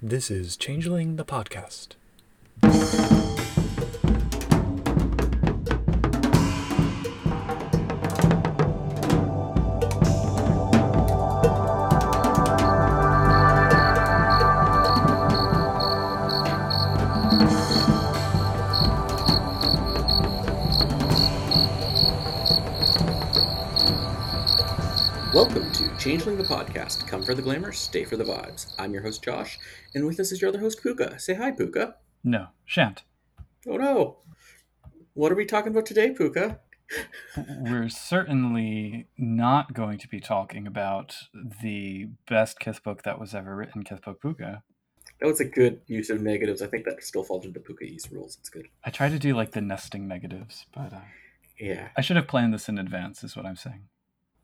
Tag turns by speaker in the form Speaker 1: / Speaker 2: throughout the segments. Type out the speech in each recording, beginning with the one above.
Speaker 1: This is Changeling the Podcast.
Speaker 2: Welcome Changeling the Podcast. Come for the glamour, stay for the vibes. I'm your host, Josh, and with us is your other host, Pooka. Say hi, Pooka.
Speaker 3: No, shan't.
Speaker 2: Oh no. What are we talking about today, Pooka?
Speaker 3: We're certainly not going to be talking about the best Kith book that was ever written, Kith Book Pooka.
Speaker 2: That was a good use of negatives. I think that still falls into Pooka-ese rules. It's good.
Speaker 3: I try to do like the nesting negatives, but uh,
Speaker 2: Yeah,
Speaker 3: I should have planned this in advance, is what I'm saying.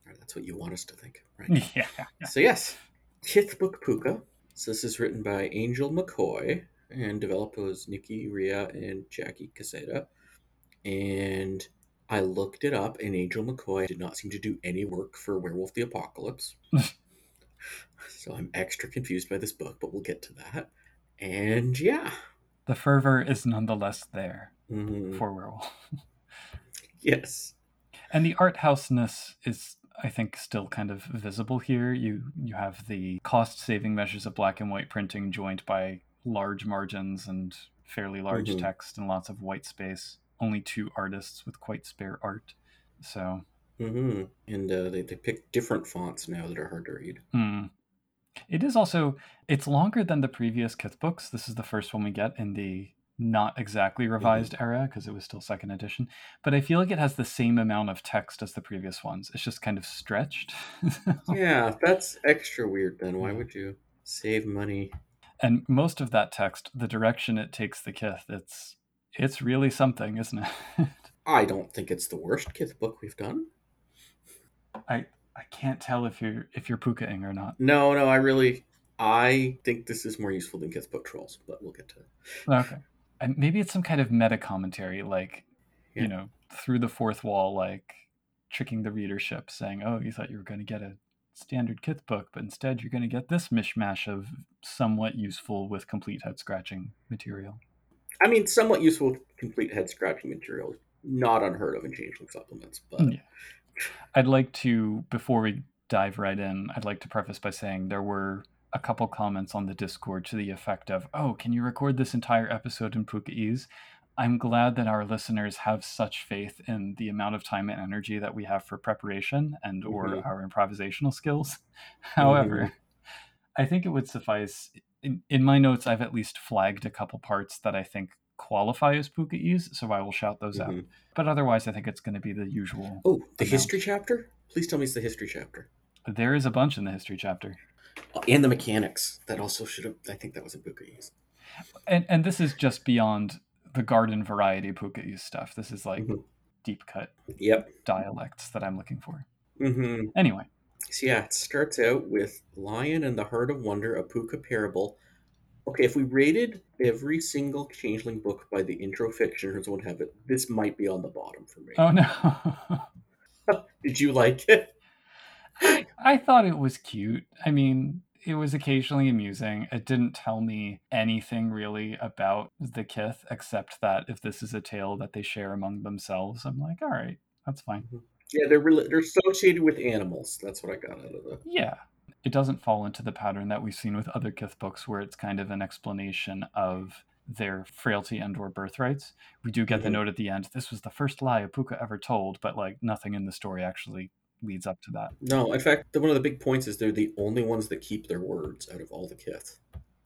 Speaker 2: That's what you want us to think, right?
Speaker 3: Yeah.
Speaker 2: So yes, Kith Book Pooka. So this is written by Angel McCoy and developed was Nicky Rea and Jackie Cassada. And I looked it up, and Angel McCoy did not seem to do any work for Werewolf the Apocalypse. so I'm extra confused by this book, but we'll get to that. And yeah,
Speaker 3: The fervor is nonetheless there
Speaker 2: Mhm.
Speaker 3: for Werewolf.
Speaker 2: yes,
Speaker 3: And the art houseness is, I think, still kind of visible here. You you have the cost saving measures of black and white printing joined by large margins and fairly large
Speaker 2: Mhm.
Speaker 3: text and lots of white space. Only two artists with quite spare art. So
Speaker 2: Mm-hmm. and uh, they they pick different fonts now that are hard to read.
Speaker 3: hmm. it is also it's longer than the previous Kith books. This is the first one we get in the not exactly mm-hmm. revised era because it was still second edition. But I feel like it has the same amount of text as the previous ones. It's just kind of stretched.
Speaker 2: Yeah, that's extra weird. Then why would you save money?
Speaker 3: and most of that text the direction it takes the kith it's it's really something isn't it
Speaker 2: I don't think it's the worst Kith book we've done.
Speaker 3: i i can't tell if you're if you're pookaing or not
Speaker 2: No, no, I really, I think this is more useful than Kith Book Trolls, but we'll get to it.
Speaker 3: okay maybe it's some kind of meta commentary like
Speaker 2: Yeah.
Speaker 3: you know through the fourth wall like tricking the readership saying oh you thought you were going to get a standard kith book but instead you're going to get this mishmash of somewhat useful with complete head scratching material
Speaker 2: I mean, somewhat useful, with complete head scratching material, not unheard of in Changeling supplements, but
Speaker 3: Yeah. I'd like to, before we dive right in, I'd like to preface by saying there were a couple comments on the Discord to the effect of, oh, can you record this entire episode in Pookaese? I'm glad that our listeners have such faith in the amount of time and energy that we have for preparation and or
Speaker 2: Mhm.
Speaker 3: our improvisational skills. However, I think it would suffice in, in my notes I've at least flagged a couple parts that I think qualify as Pookaese, so I will shout those out.
Speaker 2: Mhm.
Speaker 3: But otherwise I think it's going to be the usual
Speaker 2: oh, the
Speaker 3: Amount.
Speaker 2: history chapter. Please tell me it's the history chapter
Speaker 3: There is a bunch in the history chapter.
Speaker 2: And the mechanics. That also should have. I think that was in Bookie's.
Speaker 3: And and this is just beyond the garden variety Pookaese stuff. This is like
Speaker 2: Mhm.
Speaker 3: deep cut
Speaker 2: Yep.
Speaker 3: dialects that I'm looking for.
Speaker 2: hmm
Speaker 3: Anyway,
Speaker 2: So yeah, it starts out with Lion and the Heart of Wonder, a Pooka parable. Okay, if we rated every single Changeling book by the intro fictioners would have it, this might be on the bottom for me.
Speaker 3: oh no.
Speaker 2: Did you like it?
Speaker 3: I, I thought it was cute. I mean, it was occasionally amusing. It didn't tell me anything really about the Kith, except that if this is a tale that they share among themselves, I'm like, all right, that's fine.
Speaker 2: Yeah, they're really, they're associated with animals. That's what I got out of it.
Speaker 3: Yeah. It doesn't fall into the pattern that we've seen with other Kith books where it's kind of an explanation of their frailty and or birthrights. We do get the
Speaker 2: Mhm.
Speaker 3: note at the end, this was the first lie a pooka ever told, but like nothing in the story actually leads up to that.
Speaker 2: No, in fact, one of the big points is they're the only ones that keep their words out of all the Kith.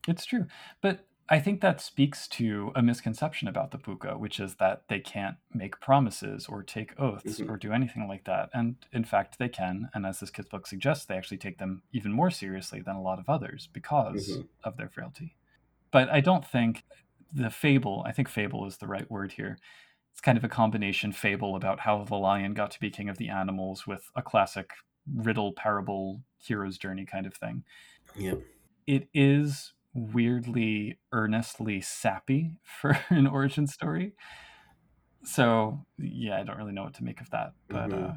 Speaker 3: It's true. But I think that speaks to a misconception about the Pooka, which is that they can't make promises or take oaths
Speaker 2: Mhm.
Speaker 3: or do anything like that. And in fact, they can. And as this Kith book suggests, they actually take them even more seriously than a lot of others because
Speaker 2: Mhm.
Speaker 3: of their frailty. But I don't think the fable, I think fable is the right word here. It's kind of a combination fable about how the lion got to be king of the animals with a classic riddle, parable, hero's journey kind of thing
Speaker 2: Yeah.
Speaker 3: it is weirdly earnestly sappy for an origin story so yeah i don't really know what to make of that but
Speaker 2: Mhm.
Speaker 3: uh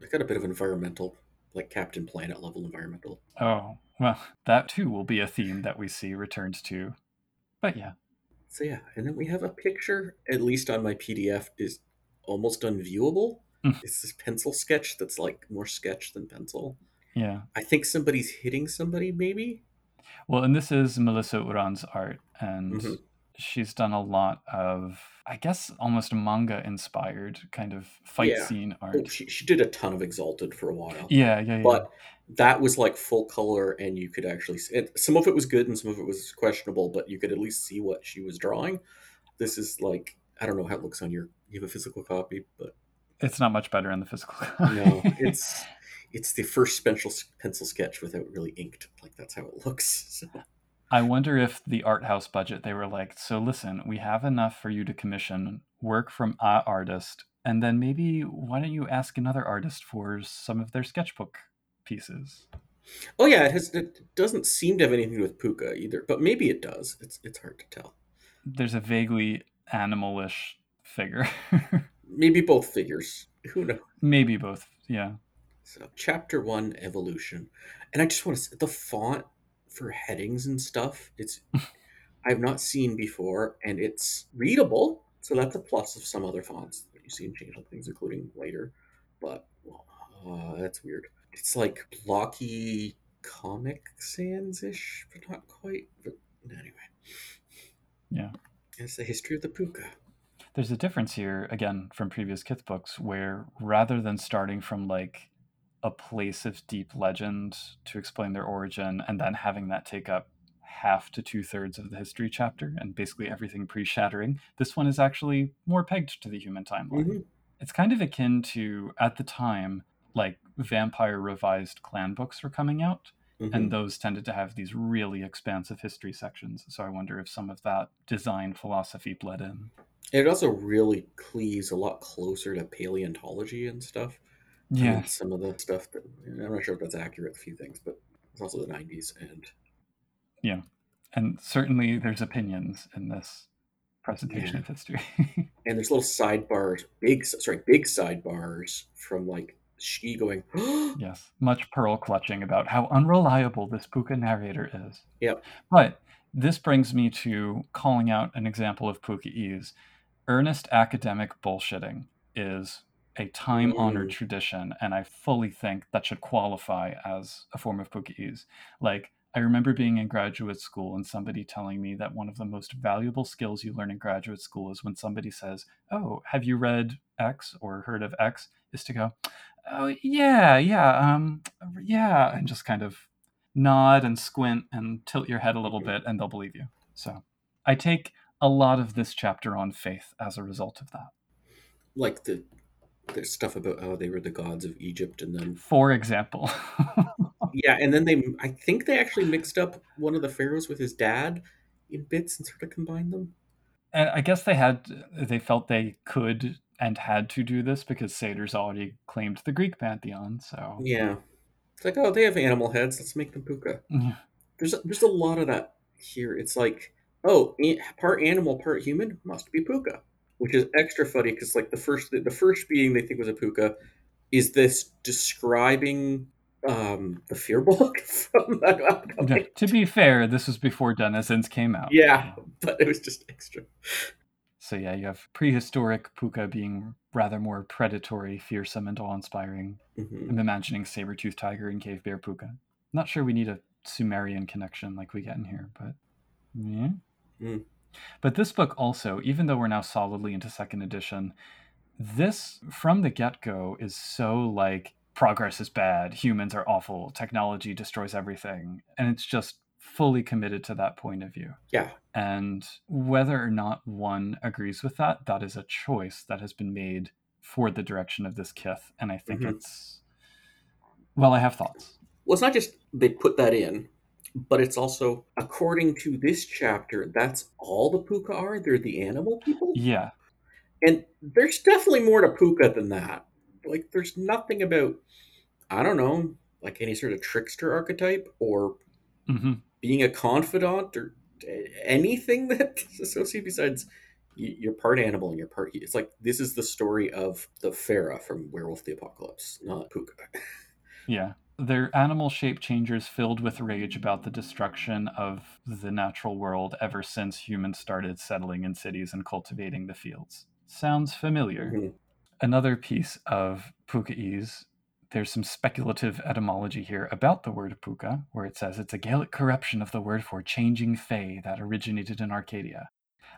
Speaker 2: They got a bit of environmental like Captain Planet level environmental.
Speaker 3: Oh, well, that too will be a theme that we see returned to. But yeah.
Speaker 2: So yeah, and then we have a picture, at least on my PDF, is almost unviewable.
Speaker 3: Mm.
Speaker 2: It's this pencil sketch that's like more sketch than pencil.
Speaker 3: Yeah.
Speaker 2: I think somebody's hitting somebody, maybe.
Speaker 3: Well, and this is Melissa Uran's art, and
Speaker 2: Mhm.
Speaker 3: she's done a lot of, I guess, almost manga inspired kind of fight
Speaker 2: Yeah.
Speaker 3: scene
Speaker 2: Oh,
Speaker 3: art.
Speaker 2: she, she did a ton of Exalted for a while.
Speaker 3: Yeah, yeah, yeah.
Speaker 2: but that was like full color and you could actually see it, some of it was good and some of it was questionable but you could at least see what she was drawing this is like i don't know how it looks on your you have a physical copy but
Speaker 3: it's not much better in the physical.
Speaker 2: no it's it's the first pencil pencil sketch without really inked like that's how it looks so,
Speaker 3: I wonder if the art house budget they were like, so listen, we have enough for you to commission work from a artist, and then maybe why don't you ask another artist for some of their sketchbook pieces?
Speaker 2: oh yeah it has it doesn't seem to have anything to do with pooka either but maybe it does it's it's hard to tell
Speaker 3: There's a vaguely animalish figure.
Speaker 2: maybe both figures who knows
Speaker 3: maybe both. Yeah.
Speaker 2: So, chapter one, evolution, and I just want to say the font for headings and stuff. It's I've not seen before, and it's readable. So that's a plus of some other fonts that you see in Changeling things, including later. But uh, that's weird. It's like blocky Comic Sans ish, but not quite. But anyway,
Speaker 3: Yeah.
Speaker 2: it's the history of the pooka.
Speaker 3: There's a difference here, again, from previous Kith books, where rather than starting from like a place of deep legend to explain their origin and then having that take up half to two thirds of the history chapter and basically everything pre shattering, this one is actually more pegged to the human timeline.
Speaker 2: Mhm.
Speaker 3: It's kind of akin to, at the time, like vampire revised clan books were coming out,
Speaker 2: Mhm.
Speaker 3: and those tended to have these really expansive history sections. So I wonder if some of that design philosophy bled in.
Speaker 2: it also really cleaves a lot closer to paleontology and stuff.
Speaker 3: Yeah.
Speaker 2: some of the stuff that I'm not sure if that's accurate. A few things, but it's also the '90s, and yeah
Speaker 3: and certainly there's opinions in this presentation
Speaker 2: Yeah.
Speaker 3: of history.
Speaker 2: and there's little sidebars, big sorry, big sidebars from like she going,
Speaker 3: yes, much pearl clutching about how unreliable this Pooka narrator is.
Speaker 2: Yep.
Speaker 3: But this brings me to calling out an example of Pooka-ese. Earnest academic bullshitting is a time honored
Speaker 2: Mm.
Speaker 3: tradition, and I fully think that should qualify as a form of Pooka-ese. Like, I remember being in graduate school and somebody telling me that one of the most valuable skills you learn in graduate school is when somebody says, Oh, have you read X or heard of X? Is to go, Oh, yeah, yeah, um, yeah, and just kind of nod and squint and tilt your head a little bit, and they'll believe you. So I take a lot of this chapter on faith as a result of that.
Speaker 2: like the there's stuff about how they were the gods of Egypt, and then
Speaker 3: For example,
Speaker 2: yeah, and then they I think they actually mixed up one of the pharaohs with his dad in bits and sort of combined them.
Speaker 3: and I guess they had they felt they could and had to do this because satyrs already claimed the Greek pantheon. So
Speaker 2: Yeah, it's like oh they have animal heads, let's make them pooka.
Speaker 3: Yeah.
Speaker 2: There's a, there's a lot of that here. It's like oh part animal, part human must be pooka, which is extra funny because like the first the first being they think was a pooka is this describing um the fear book from
Speaker 3: Yeah, to be fair, this was before Denizens came out.
Speaker 2: yeah but it was just extra
Speaker 3: So yeah, you have prehistoric pooka being rather more predatory, fearsome, and awe-inspiring.
Speaker 2: Mhm.
Speaker 3: I'm imagining saber-toothed tiger and cave bear pooka. Not sure we need a Sumerian connection like we get in here, but yeah.
Speaker 2: Mm.
Speaker 3: But this book also, even though we're now solidly into second edition, this from the get-go is so like progress is bad, humans are awful, technology destroys everything, and it's just fully committed to that point of view.
Speaker 2: yeah
Speaker 3: And whether or not one agrees with that, that is a choice that has been made for the direction of this kith. And I think
Speaker 2: Mhm.
Speaker 3: it's, well, I have thoughts.
Speaker 2: well it's not just they put that in but it's also according to this chapter that's all the pooka are they're the animal people
Speaker 3: Yeah.
Speaker 2: and there's definitely more to pooka than that like there's nothing about i don't know like any sort of trickster archetype or
Speaker 3: hmm
Speaker 2: being a confidant or anything that's associated besides you're part animal and you're part it's like this is the story of the Fera from Werewolf the Apocalypse, not Pooka.
Speaker 3: Yeah. They're animal shape changers filled with rage about the destruction of the natural world ever since humans started settling in cities and cultivating the fields. Sounds familiar.
Speaker 2: Mhm.
Speaker 3: Another piece of Pookaese, there's some speculative etymology here about the word pooka, where it says it's a Gaelic corruption of the word for changing fae that originated in Arcadia.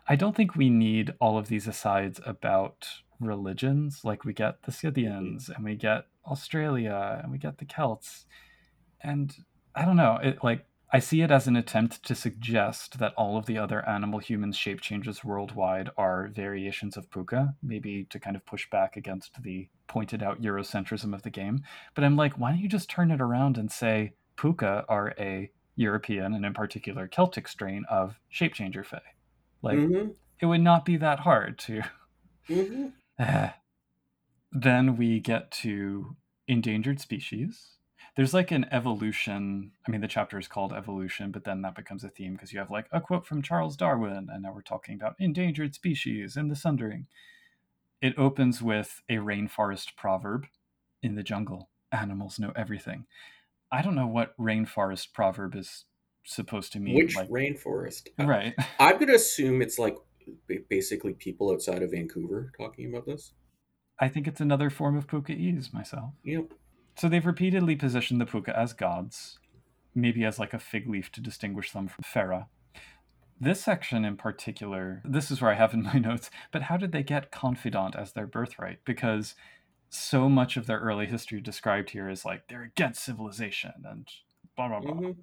Speaker 3: I don't think we need all of these asides about religions. Like we get the Scythians mm-hmm. and we get Australia and we get the Celts. And I don't know, it like I see it as an attempt to suggest that all of the other animal human shape changes worldwide are variations of pooka, maybe to kind of push back against the pointed out Eurocentrism of the game. But I'm like, why don't you just turn it around and say pooka are a European and in particular Celtic strain of shape changer fae? Like
Speaker 2: Mhm.
Speaker 3: it would not be that hard to
Speaker 2: Mhm.
Speaker 3: then we get to endangered species. There's like an evolution. I mean, the chapter is called evolution, but then that becomes a theme because you have like a quote from Charles Darwin, and now we're talking about endangered species and the sundering. It opens with a rainforest proverb in the jungle animals know everything. I don't know what rainforest proverb is supposed to mean.
Speaker 2: Which
Speaker 3: like,
Speaker 2: rainforest? Uh,
Speaker 3: right.
Speaker 2: I'm gonna assume it's like basically people outside of Vancouver talking about this.
Speaker 3: I think it's another form of Pookaese myself.
Speaker 2: Yep.
Speaker 3: So they've repeatedly positioned the pooka as gods, maybe as like a fig leaf to distinguish them from Fera. This section in particular, this is where I have in my notes, but how did they get confidant as their birthright? Because so much of their early history described here is like they're against civilization and blah blah blah.
Speaker 2: Mhm.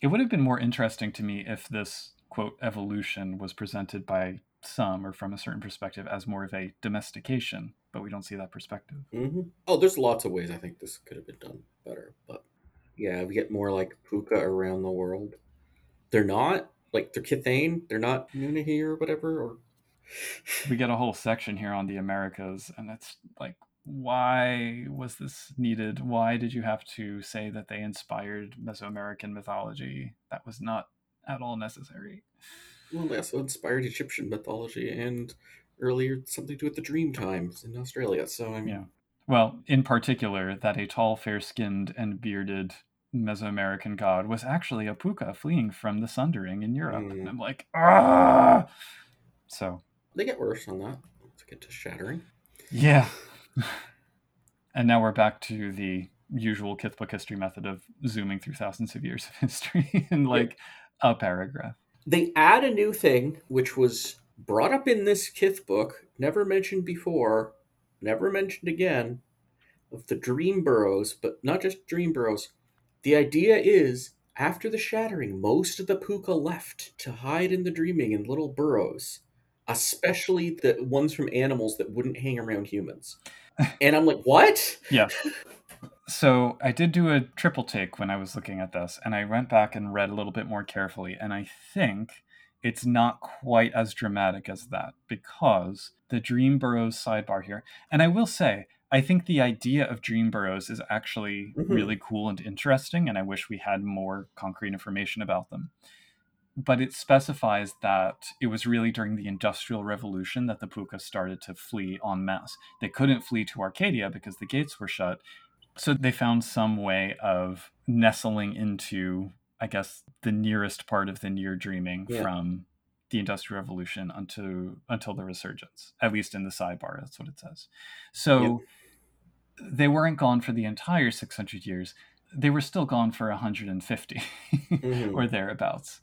Speaker 3: It would have been more interesting to me if this quote evolution was presented by some or from a certain perspective as more of a domestication, but we don't see that perspective.
Speaker 2: hmm Oh, there's lots of ways I think this could have been done better, but yeah, we get more like pooka around the world. They're not like they're Kithain. They're not Nunnehi or whatever. Or
Speaker 3: we get a whole section here on the Americas, and it's like, why was this needed? Why did you have to say that they inspired Mesoamerican mythology? That was not at all necessary.
Speaker 2: well, they also inspired Egyptian mythology and earlier something to do with the dream times in Australia. So I mean,
Speaker 3: Yeah. Well, in particular, that a tall, fair skinned, and bearded Mesoamerican god was actually a pooka fleeing from the sundering in Europe.
Speaker 2: Mm.
Speaker 3: And I'm like, ah! So,
Speaker 2: they get worse on that. Let's get to shattering.
Speaker 3: Yeah. and now we're back to the usual Kithbook history method of zooming through thousands of years of history in like a paragraph.
Speaker 2: They add a new thing, which was brought up in this Kith book, never mentioned before, never mentioned again, of the dream burrows, but not just dream burrows. The idea is after the shattering, most of the pooka left to hide in the dreaming in little burrows, especially the ones from animals that wouldn't hang around humans. And I'm like, what?
Speaker 3: Yeah. So I did do a triple take when I was looking at this, and I went back and read a little bit more carefully, and I think it's not quite as dramatic as that because the Dream Burrows sidebar here, and I will say, I think the idea of Dream Burrows is actually
Speaker 2: Mhm.
Speaker 3: really cool and interesting, and I wish we had more concrete information about them. But it specifies that it was really during the Industrial Revolution that the Pooka started to flee en masse. They couldn't flee to Arcadia because the gates were shut, so they found some way of nestling into, I guess, the nearest part of the near dreaming
Speaker 2: Yeah.
Speaker 3: from the Industrial Revolution until until the Resurgence. At least in the sidebar, that's what it says. So they weren't gone for the entire 600 years. They were still gone for 150
Speaker 2: Mhm.
Speaker 3: or thereabouts.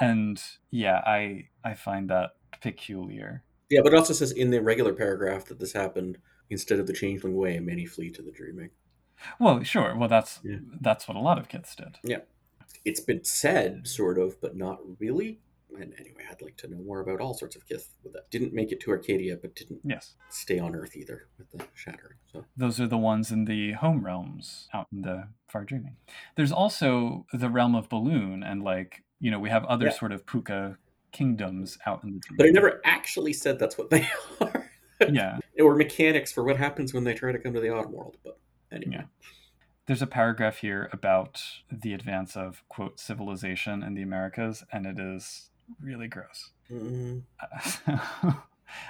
Speaker 3: And yeah, I I find that peculiar.
Speaker 2: Yeah, but it also says in the regular paragraph that this happened instead of the changeling way, many flee to the dreaming.
Speaker 3: Well, sure. Well, that's
Speaker 2: Yeah.
Speaker 3: that's what a lot of kids did.
Speaker 2: It's been said, sort of, but not really. And anyway, I'd like to know more about all sorts of Kith that didn't make it to Arcadia, but didn't
Speaker 3: Yes.
Speaker 2: stay on Earth either with the shattering. So
Speaker 3: Those are the ones in the home realms out in the far dreaming. There's also the realm of Balloon, and like, you know, we have other
Speaker 2: Yeah.
Speaker 3: sort of pooka kingdoms out in the
Speaker 2: but
Speaker 3: dreaming.
Speaker 2: never actually said that's what they are.
Speaker 3: Yeah.
Speaker 2: or mechanics for what happens when they try to come to the odd world. But anyway,
Speaker 3: Yeah. There's a paragraph here about the advance of, quote, civilization in the Americas, and it is really gross.
Speaker 2: Mm,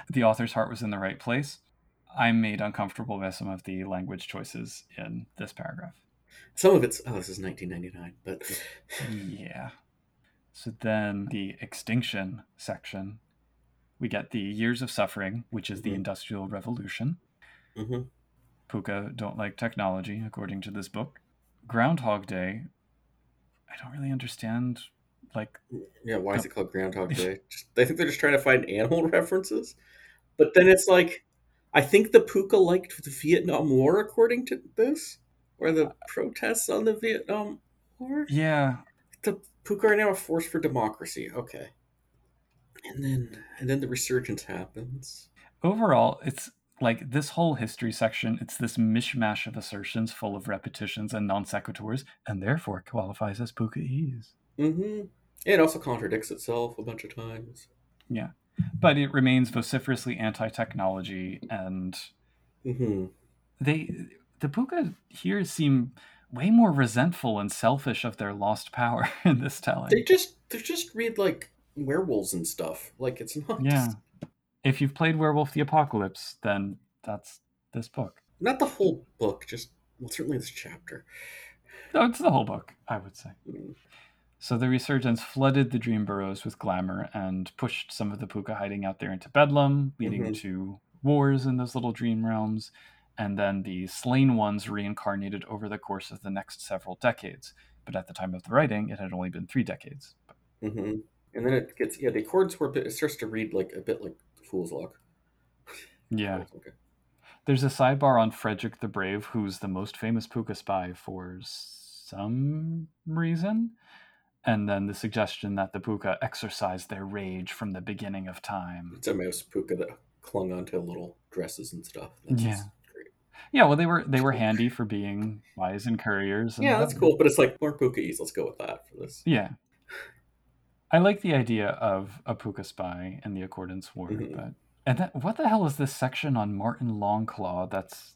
Speaker 3: the author's heart was in the right place. I'm made uncomfortable by some of the language choices in this paragraph.
Speaker 2: Some of it's oh, this is 1999, but
Speaker 3: Yeah. So then the extinction section, we get the years of suffering, which is the
Speaker 2: Mhm.
Speaker 3: Industrial Revolution.
Speaker 2: hmm
Speaker 3: Pooka don't like technology, according to this book. Groundhog Day, I don't really understand. Like,
Speaker 2: yeah. Why is it called Groundhog Day? Just, I think they're just trying to find animal references, but then it's like, I think the Pooka liked the Vietnam War, according to this, or the protests on the Vietnam War.
Speaker 3: yeah,
Speaker 2: the Pooka are now a force for democracy. Okay. And then and then the resurgence happens.
Speaker 3: overall, it's like this whole history section, it's this mishmash of assertions full of repetitions and non sequiturs, and therefore qualifies as Pookaese.
Speaker 2: Mm-hmm. It also contradicts itself a bunch of times.
Speaker 3: Yeah, but it remains vociferously anti technology, and
Speaker 2: Mm-hmm.
Speaker 3: they the Pooka here seem way more resentful and selfish of their lost power in this telling.
Speaker 2: They just they just read like werewolves and stuff. Like it's not
Speaker 3: Yeah. If you've played Werewolf the Apocalypse, then that's this book.
Speaker 2: not the whole book, just well certainly this chapter.
Speaker 3: No, it's the whole book, I would say.
Speaker 2: Mm.
Speaker 3: So the resurgence flooded the dream burrows with glamour and pushed some of the pooka hiding out there into bedlam, leading
Speaker 2: Mhm.
Speaker 3: to wars in those little dream realms. And then the slain ones reincarnated over the course of the next several decades. But at the time of the writing, it had only been three decades.
Speaker 2: Mm-hmm. And then it gets yeah, the chords were a bit it starts to read like a bit like Fool's Luck.
Speaker 3: Yeah.
Speaker 2: Oh, okay.
Speaker 3: There's a sidebar on Frederick the Brave, who's the most famous pooka spy for some reason. And then the suggestion that the pooka exercised their rage from the beginning of time.
Speaker 2: It's a mouse pooka that clung onto little dresses and stuff. That's
Speaker 3: Yeah.
Speaker 2: great.
Speaker 3: Yeah, well, they were they were handy for being spies and couriers. And
Speaker 2: Yeah, that's cool, but it's like more Pooka pookaese. Let's go with that for this.
Speaker 3: Yeah, I like the idea of a pooka spy in the Accordance War,
Speaker 2: Mhm.
Speaker 3: but and that, what the hell is this section on Martin Longclaw? That's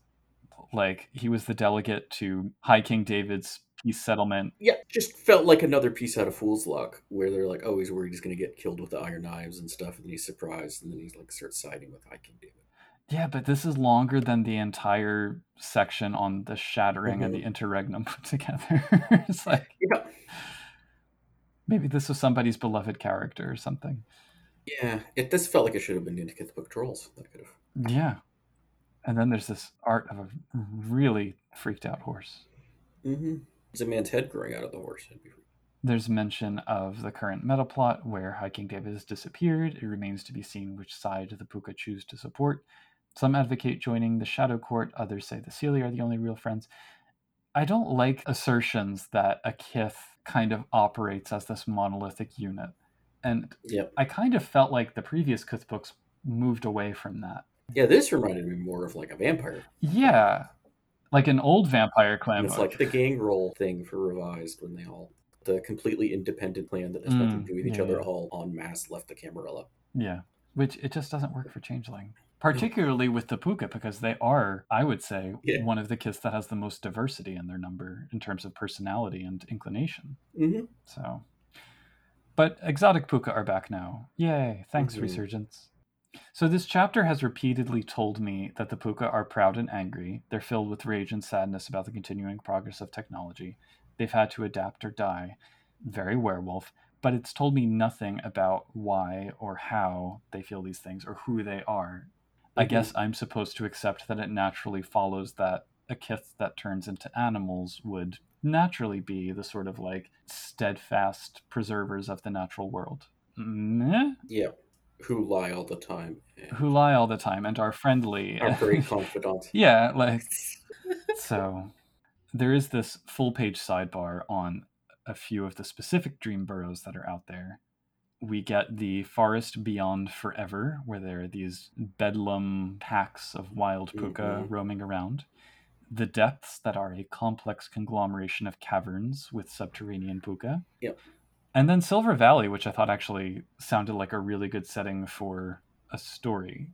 Speaker 3: like he was the delegate to High King David's peace settlement.
Speaker 2: Yeah, just felt like another piece out of Fool's Luck, where they're like, oh, he's worried he's going to get killed with the iron knives and stuff, and then he's surprised, and then he's like starts siding with High King David.
Speaker 3: Yeah, but this is longer than the entire section on the shattering and the interregnum put together. it's like
Speaker 2: Yeah,
Speaker 3: maybe this was somebody's beloved character or something.
Speaker 2: yeah. It this felt like it should have been into the book trolls. That could have.
Speaker 3: Yeah. And then there's this art of a really freaked out horse.
Speaker 2: Mm-hmm. There's a man's head growing out of the horse. Be-
Speaker 3: There's mention of the current meta plot where High King David has disappeared. It remains to be seen which side the Pooka choose to support. Some advocate joining the Shadow Court, others say the Seelie are the only real friends. I don't like assertions that a Kith kind of operates as this monolithic unit. And
Speaker 2: Yep.
Speaker 3: I kind of felt like the previous Kith books moved away from that.
Speaker 2: Yeah, this reminded me more of like a vampire.
Speaker 3: Yeah. Like an old vampire clan.
Speaker 2: It's like the Gangrel thing for revised when they all the completely independent plan that has nothing
Speaker 3: Mm,
Speaker 2: to do with each
Speaker 3: yeah,
Speaker 2: other
Speaker 3: yeah.
Speaker 2: all en masse left the Camarilla.
Speaker 3: Yeah, which it just doesn't work for Changeling, particularly with the Pooka because they are, I would say,
Speaker 2: Yeah.
Speaker 3: one of the kiths that has the most diversity in their number in terms of personality and inclination.
Speaker 2: Mm-hmm.
Speaker 3: So, but exotic Pooka are back now. Yay! Thanks,
Speaker 2: Mhm.
Speaker 3: Resurgence. So this chapter has repeatedly told me that the Pooka are proud and angry. They're filled with rage and sadness about the continuing progress of technology. They've had to adapt or die. Very werewolf. But it's told me nothing about why or how they feel these things or who they are. I
Speaker 2: Mhm.
Speaker 3: guess I'm supposed to accept that it naturally follows that a kith that turns into animals would naturally be the sort of like steadfast preservers of the natural world. Meh?
Speaker 2: Yeah. Who lie all the time. and
Speaker 3: Who lie all the time and are friendly.
Speaker 2: are very confidant.
Speaker 3: yeah, like so there is this full page sidebar on a few of the specific dream burrows that are out there. We get the forest beyond forever, where there are these bedlam packs of wild pooka
Speaker 2: Mhm.
Speaker 3: roaming around. The depths that are a complex conglomeration of caverns with subterranean pooka.
Speaker 2: Yep.
Speaker 3: And then Silver Valley, which I thought actually sounded like a really good setting for a story.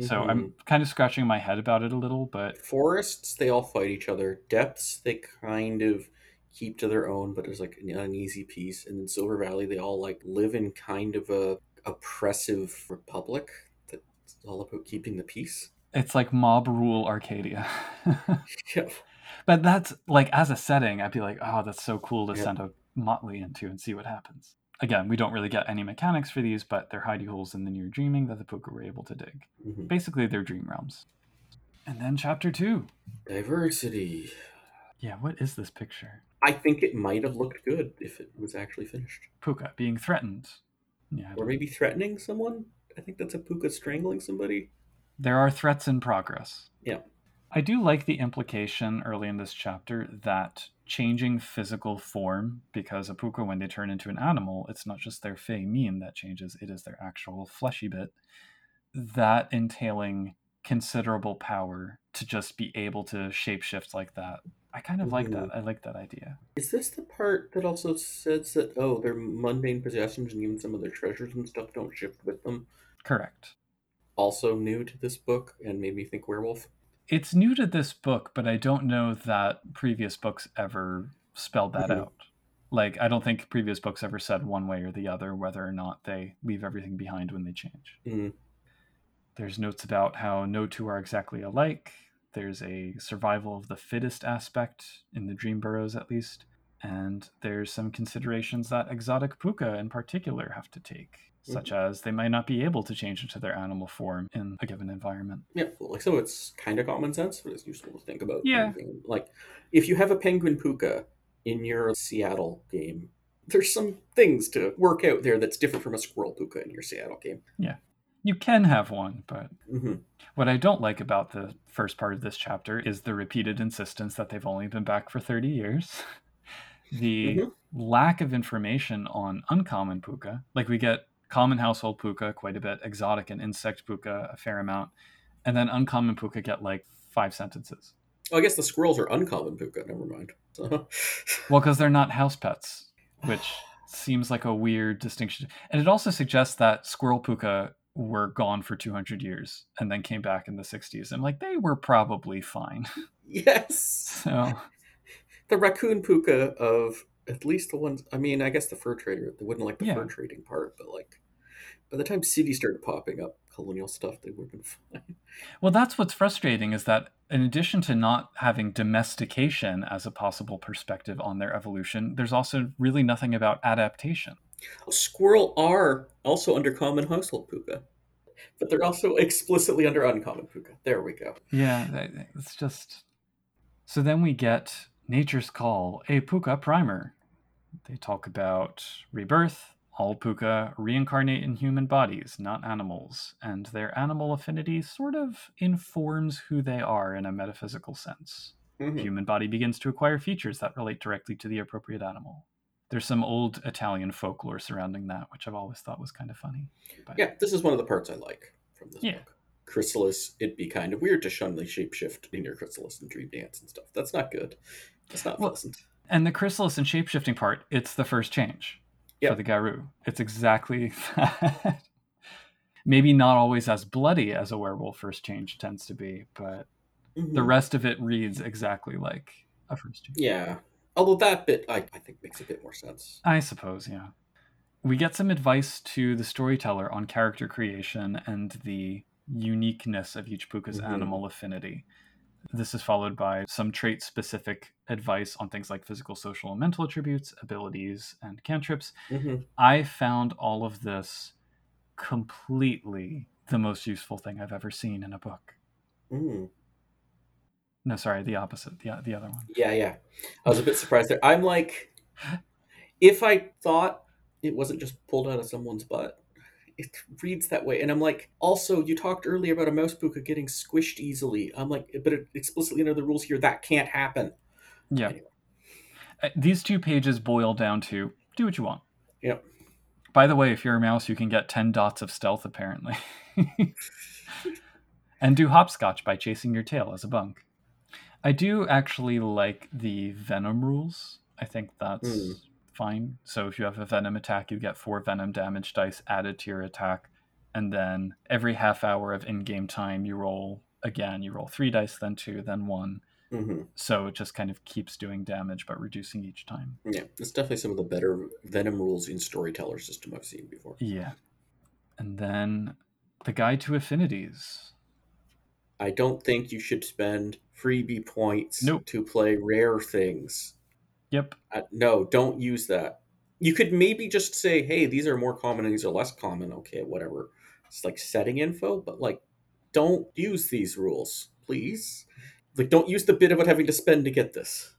Speaker 3: So
Speaker 2: Mhm.
Speaker 3: I'm kind of scratching my head about it a little, but
Speaker 2: forests they all fight each other depths they kind of keep to their own but there's like an uneasy peace and in silver valley they all like live in kind of a oppressive republic that's all about keeping the peace
Speaker 3: it's like mob rule Arcadia.
Speaker 2: yeah
Speaker 3: But that's like as a setting, I'd be like, oh, that's so cool to send a motley into and see what happens. Again, we don't really get any mechanics for these, but they're hidey holes in the near dreaming that the Pooka were able to dig.
Speaker 2: Mhm.
Speaker 3: Basically, they're dream realms. And then chapter two.
Speaker 2: Diversity.
Speaker 3: Yeah, what is this picture?
Speaker 2: I think it might have looked good if it was actually finished.
Speaker 3: Pooka being threatened. Yeah,
Speaker 2: Or maybe threatening someone. I think that's a pooka strangling somebody.
Speaker 3: there are threats in progress.
Speaker 2: Yeah.
Speaker 3: I do like the implication early in this chapter that changing physical form, because a pooka, when they turn into an animal, it's not just their fey mien that changes, it is their actual fleshy bit. That entailing considerable power to just be able to shapeshift like that. I kind of like that. I like that idea.
Speaker 2: Is this the part that also says that oh, their mundane possessions and even some of their treasures and stuff don't shift with them?
Speaker 3: Correct.
Speaker 2: Also new to this book and made me think werewolf.
Speaker 3: It's new to this book, but I don't know that previous books ever spelled that
Speaker 2: Mhm.
Speaker 3: out. Like, I don't think previous books ever said one way or the other whether or not they leave everything behind when they change.
Speaker 2: Mm.
Speaker 3: There's notes about how no two are exactly alike. There's a survival of the fittest aspect in the dream burrows, at least. And there's some considerations that exotic pooka in particular have to take, mm-hmm. such as they might not be able to change into their animal form in a given environment.
Speaker 2: Yeah, like so it's kind of common sense, but it's useful to think about.
Speaker 3: Yeah.
Speaker 2: anything. Like if you have a penguin pooka in your Seattle game, there's some things to work out there that's different from a squirrel pooka in your Seattle game.
Speaker 3: You can have one, but
Speaker 2: hmm
Speaker 3: What I don't like about the first part of this chapter is the repeated insistence that they've only been back for 30 years. the
Speaker 2: Mhm.
Speaker 3: lack of information on uncommon pooka. Like we get common household pooka quite a bit, exotic and insect pooka a fair amount, and then uncommon pooka get like five sentences.
Speaker 2: Oh, I guess the squirrels are uncommon pooka. Never mind.
Speaker 3: Well, because they're not house pets, which seems like a weird distinction. And it also suggests that squirrel pooka were gone for 200 years and then came back in the 60s. I'm like, they were probably fine.
Speaker 2: yes,
Speaker 3: So.
Speaker 2: the raccoon pooka of at least the ones. I mean, I guess the fur trader. They wouldn't like the
Speaker 3: Yeah.
Speaker 2: fur trading part, but like by the time cities started popping up, colonial stuff, they would have been fine.
Speaker 3: Well, that's what's frustrating is that in addition to not having domestication as a possible perspective on their evolution, there's also really nothing about adaptation.
Speaker 2: Squirrel are also under common household pooka, but they're also explicitly under uncommon pooka. There we go.
Speaker 3: Yeah, it's just. So then we get Nature's Call, a pooka primer. They talk about rebirth. All pooka reincarnate in human bodies, not animals, and their animal affinity sort of informs who they are in a metaphysical sense.
Speaker 2: Mhm.
Speaker 3: human body begins to acquire features that relate directly to the appropriate animal. There's some old Italian folklore surrounding that, which I've always thought was kind of funny. But
Speaker 2: Yeah, this is one of the parts I like from this
Speaker 3: Yeah.
Speaker 2: book. Chrysalis, it'd be kind of weird to shunly shapeshift in your chrysalis and dream dance and stuff. That's not good. That's not
Speaker 3: Well,
Speaker 2: pleasant.
Speaker 3: And the chrysalis and shapeshifting part, it's the first change
Speaker 2: Yep.
Speaker 3: for the Garou. It's exactly that. Maybe not always as bloody as a werewolf first change tends to be, but the
Speaker 2: Mhm.
Speaker 3: rest of it reads exactly like a first change.
Speaker 2: Yeah. Although that bit, I, I think, makes a bit more sense.
Speaker 3: I suppose, yeah. We get some advice to the storyteller on character creation and the uniqueness of each pooka's
Speaker 2: Mhm.
Speaker 3: animal affinity. This is followed by some trait specific advice on things like physical, social, and mental attributes, abilities, and cantrips.
Speaker 2: hmm
Speaker 3: I found all of this completely the most useful thing I've ever seen in a book.
Speaker 2: Mm.
Speaker 3: No, sorry, the opposite, the, the other one.
Speaker 2: Yeah, yeah. I was a bit surprised there. I'm like, if I thought it wasn't just pulled out of someone's butt, it reads that way. And I'm like, also, you talked earlier about a mouse pooka getting squished easily. I'm like, but it explicitly under the rules here, that can't happen.
Speaker 3: Yeah.
Speaker 2: Anyway.
Speaker 3: Uh, These two pages boil down to do what you want.
Speaker 2: Yep.
Speaker 3: By the way, if you're a mouse, you can get 10 dots of stealth, apparently. and do hopscotch by chasing your tail as a bunk. I do actually like the venom rules. I think that's
Speaker 2: Hmm.
Speaker 3: fine. So if you have a venom attack, you get four venom damage dice added to your attack. And then every half hour of in game time, you roll again. You roll three dice, then two, then one.
Speaker 2: hmm
Speaker 3: So it just kind of keeps doing damage, but reducing each time.
Speaker 2: Yeah, it's definitely some of the better Venom rules in Storyteller system I've seen before.
Speaker 3: Yeah. And then the guide to affinities.
Speaker 2: I don't think you should spend freebie points
Speaker 3: Nope.
Speaker 2: to play rare things.
Speaker 3: Yep.
Speaker 2: Uh, no, don't use that. You could maybe just say, hey, these are more common and these are less common. Okay, whatever. It's like setting info, but like, don't use these rules, please. Like, don't use the bit about having to spend to get this.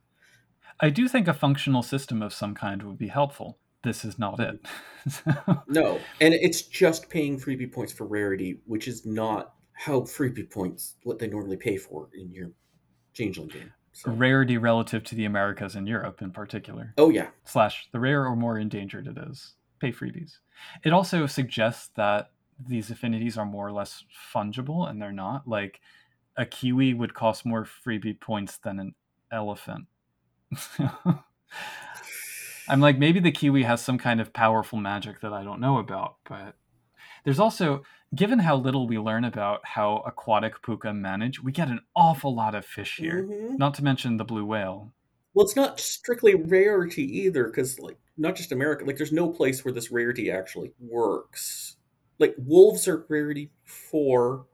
Speaker 3: I do think a functional system of some kind would be helpful. This is not it. So-
Speaker 2: No, and it's just paying freebie points for rarity, which is not how freebie points what they normally pay for in your changeling game. So,
Speaker 3: Rarity relative to the Americas and Europe in particular.
Speaker 2: oh yeah,
Speaker 3: slash the rare or more endangered it is. Pay freebies. It also suggests that these affinities are more or less fungible, and they're not. Like a kiwi would cost more freebie points than an elephant. I'm like, maybe the kiwi has some kind of powerful magic that I don't know about, but there's also, given how little we learn about how aquatic puka manage, we get an awful lot of fish here.
Speaker 2: Mhm.
Speaker 3: Not to mention the blue whale.
Speaker 2: Well, it's not strictly rarity either, because like not just America. Like, there's no place where this rarity actually works. Like wolves are rarity four,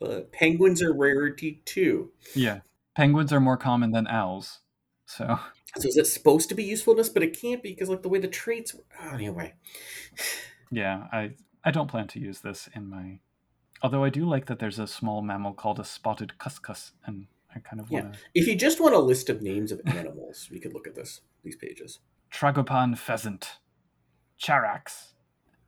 Speaker 2: but penguins are rarity two.
Speaker 3: Yeah. Penguins are more common than owls. So
Speaker 2: So is it supposed to be usefulness? But it can't be because like the way the traits. Oh, anyway,
Speaker 3: yeah, I I don't plan to use this in my although I do like that there's a small mammal called a spotted cuscus and I kind of
Speaker 2: Yeah.
Speaker 3: want to
Speaker 2: if you just want a list of names of animals, we could look at this these pages.
Speaker 3: Tragopan pheasant. Charax.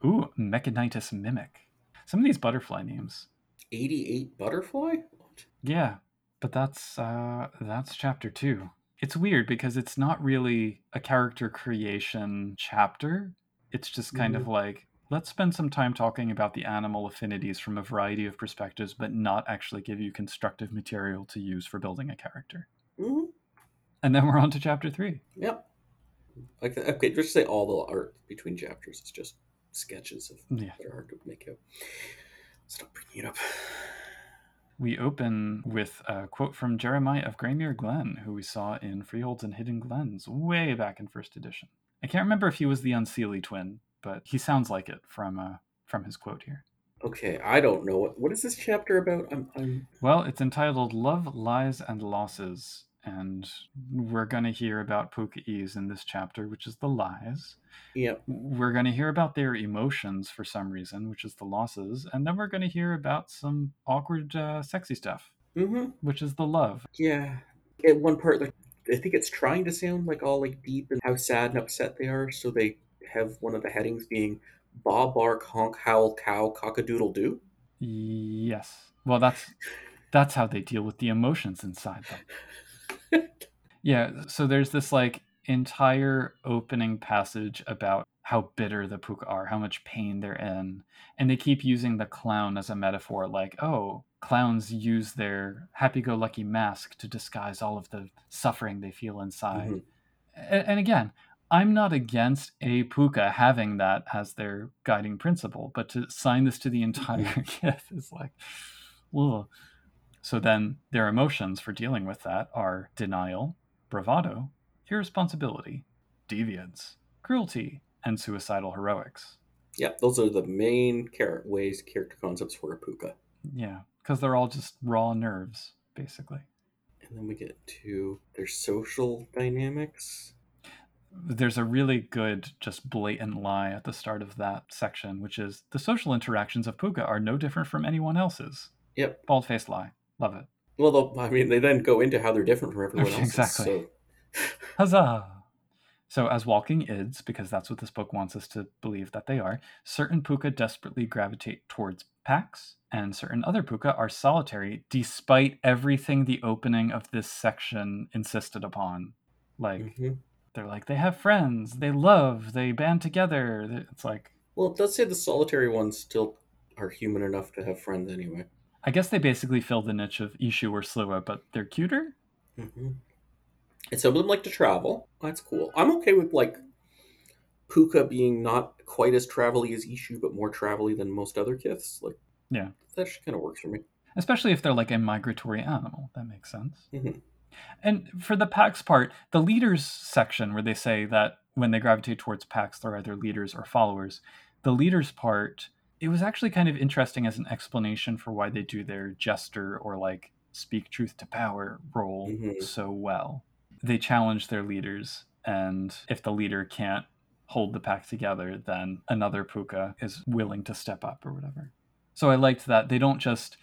Speaker 3: Ooh, Mechanitis mimic. Some of these butterfly names.
Speaker 2: Eighty-eight butterfly. What?
Speaker 3: Yeah, but that's uh that's chapter 2. It's weird because it's not really a character creation chapter. It's just kind of like let's spend some time talking about the animal affinities from a variety of perspectives but not actually give you constructive material to use for building a character.
Speaker 2: hmm
Speaker 3: And then we're on to chapter 3.
Speaker 2: Yep. Like okay, just say all the art between chapters. is just sketches of
Speaker 3: Yeah.
Speaker 2: that are hard to make out. Stop bringing it up.
Speaker 3: We open with a quote from Jeremiah of Greymere Glen, who we saw in Freeholds and Hidden Glens way back in first edition. I can't remember if he was the Unseelie twin, but he sounds like it from uh, from his quote here.
Speaker 2: Okay, I don't know what what is this chapter about. I'm, I'm
Speaker 3: Well, it's entitled Love, Lies, and Losses, and we're going to hear about Pookaese in this chapter, which is the lies.
Speaker 2: yeah.
Speaker 3: We're going to hear about their emotions for some reason, which is the losses, and then we're going to hear about some awkward, uh, sexy stuff,
Speaker 2: Mm-hmm.
Speaker 3: which is the love.
Speaker 2: Yeah. At one part, like I think it's trying to sound like all like deep and how sad and upset they are. So they have one of the headings being "Bob Bark Honk Howl Cow Cockadoodle Doo."
Speaker 3: Yes. Well, that's that's how they deal with the emotions inside them. yeah, so there's this like entire opening passage about how bitter the Pooka are, how much pain they're in, and they keep using the clown as a metaphor like, oh, clowns use their happy-go-lucky mask to disguise all of the suffering they feel inside.
Speaker 2: Mhm.
Speaker 3: A- And again, I'm not against a pooka having that as their guiding principle, but to sign this to the entire mm-hmm. kith is like, ugh. So then their emotions for dealing with that are denial, bravado, irresponsibility, deviance, cruelty, and suicidal heroics.
Speaker 2: Yeah, those are the main char- ways character concepts for a pooka.
Speaker 3: Yeah, because they're all just raw nerves, basically.
Speaker 2: And then we get to their social dynamics.
Speaker 3: There's a really good, just blatant lie at the start of that section, which is the social interactions of Pooka are no different from anyone else's.
Speaker 2: Yep.
Speaker 3: Bald faced lie. Love it.
Speaker 2: Well, I mean, they then go into how they're different from everyone else.
Speaker 3: Exactly.
Speaker 2: So,
Speaker 3: Huzzah! So, as walking ids, because that's what this book wants us to believe that they are, certain pooka desperately gravitate towards packs, and certain other pooka are solitary, despite everything the opening of this section insisted upon. Like,
Speaker 2: mhm.
Speaker 3: They're like, they have friends, they love, they band together. It's like,
Speaker 2: well, it does say the solitary ones still are human enough to have friends anyway.
Speaker 3: I guess they basically fill the niche of Eshu or Sluagh, but they're cuter?
Speaker 2: hmm And some of them like to travel. That's cool. I'm okay with like Pooka being not quite as travelly as Eshu, but more travelly than most other kiths. Like,
Speaker 3: Yeah.
Speaker 2: that kind of works for me.
Speaker 3: especially if they're like a migratory animal. That makes sense.
Speaker 2: Mhm.
Speaker 3: And for the packs part, the leaders section where they say that when they gravitate towards packs, they're either leaders or followers. The leaders part it was actually kind of interesting as an explanation for why they do their jester or like speak truth to power role
Speaker 2: Mhm.
Speaker 3: so well. They challenge their leaders, and if the leader can't hold the pack together, then another pooka is willing to step up or whatever. So I liked that they don't just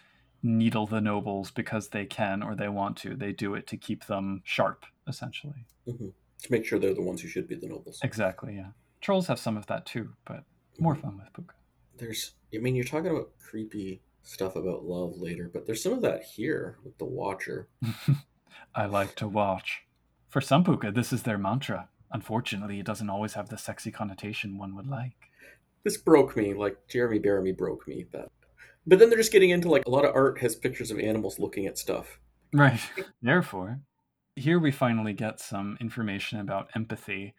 Speaker 3: needle the nobles because they can or they want to. They do it to keep them sharp, essentially. Mm-hmm.
Speaker 2: to make sure they're the ones who should be the nobles.
Speaker 3: Exactly, yeah. Trolls have some of that too, but mm-hmm. more fun with pooka.
Speaker 2: There's, I mean, you're talking about creepy stuff about love later, but there's some of that here with the Watcher.
Speaker 3: I like to watch. For some pooka, this is their mantra. Unfortunately, it doesn't always have the sexy connotation one would like.
Speaker 2: This broke me, like Jeremy Bearimy broke me. That, but then they're just getting into like a lot of art has pictures of animals looking at stuff.
Speaker 3: Right. Therefore, here we finally get some information about empathy,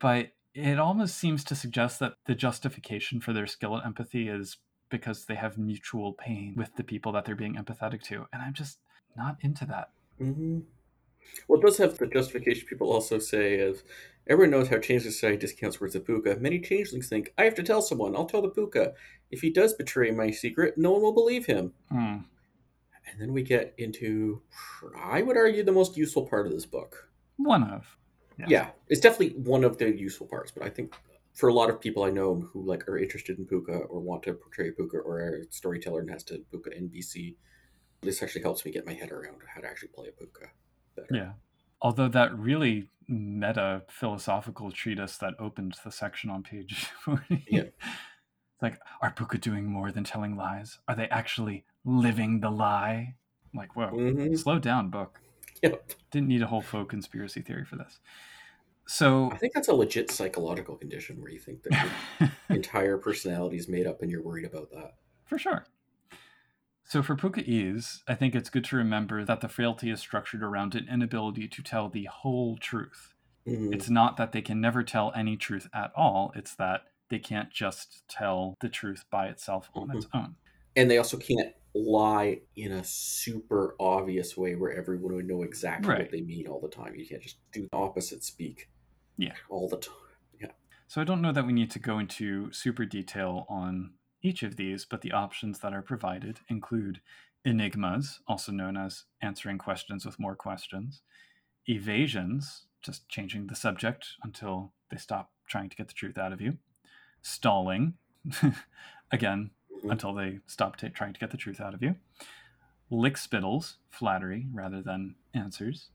Speaker 3: but it almost seems to suggest that the justification for their skill at empathy is because they have mutual pain with the people that they're being empathetic to. And I'm just not into that.
Speaker 2: hmm Well, it does have the justification people also say of everyone knows how changeling society discounts words of pooka. Many changelings think, I have to tell someone, I'll tell the pooka. If he does betray my secret, no one will believe him.
Speaker 3: Hmm.
Speaker 2: And then we get into, I would argue, the most useful part of this book.
Speaker 3: One of. Yeah.
Speaker 2: Yeah, it's definitely one of the useful parts, but I think for a lot of people I know who like are interested in pooka or want to portray pooka or are a storyteller and has to pooka NPC, this actually helps me get my head around how to actually play a pooka better.
Speaker 3: Yeah. Although that really meta philosophical treatise that opened the section on page 40.
Speaker 2: Yeah.
Speaker 3: It's like, are Pooka doing more than telling lies? Are they actually living the lie? I'm like, whoa,
Speaker 2: Mhm.
Speaker 3: slow down, book.
Speaker 2: Yep.
Speaker 3: Didn't need a whole faux conspiracy theory for this. So,
Speaker 2: I think that's a legit psychological condition where you think that your entire personality is made up and you're worried about that.
Speaker 3: for sure. So for Pookaese, I think it's good to remember that the frailty is structured around an inability to tell the whole truth.
Speaker 2: Mhm.
Speaker 3: It's not that they can never tell any truth at all, it's that they can't just tell the truth by itself on its own.
Speaker 2: And they also can't lie in a super obvious way where everyone would know exactly
Speaker 3: Right.
Speaker 2: what they mean all the time. You can't just do the opposite speak
Speaker 3: Yeah.
Speaker 2: all the time. Yeah.
Speaker 3: So I don't know that we need to go into super detail on each of these, but the options that are provided include enigmas, also known as answering questions with more questions, evasions, just changing the subject until they stop trying to get the truth out of you, stalling, again,
Speaker 2: Mhm.
Speaker 3: until they stop ta trying to get the truth out of you, lick spittles, flattery rather than answers,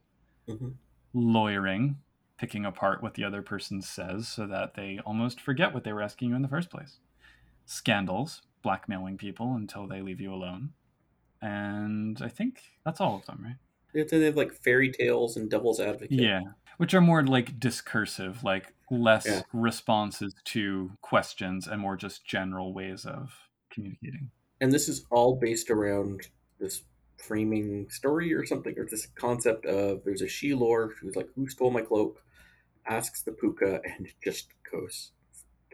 Speaker 2: Mhm.
Speaker 3: lawyering, picking apart what the other person says so that they almost forget what they were asking you in the first place. Scandals, blackmailing people until they leave you alone. And I think that's all of them, right?
Speaker 2: It's- They have like fairy tales and devil's advocate.
Speaker 3: Yeah. Which are more like discursive, like less
Speaker 2: Yeah.
Speaker 3: responses to questions and more just general ways of communicating.
Speaker 2: And this is all based around this framing story or something, or this concept of there's a sidhe lord who's like, Who stole my cloak? asks the pooka and just goes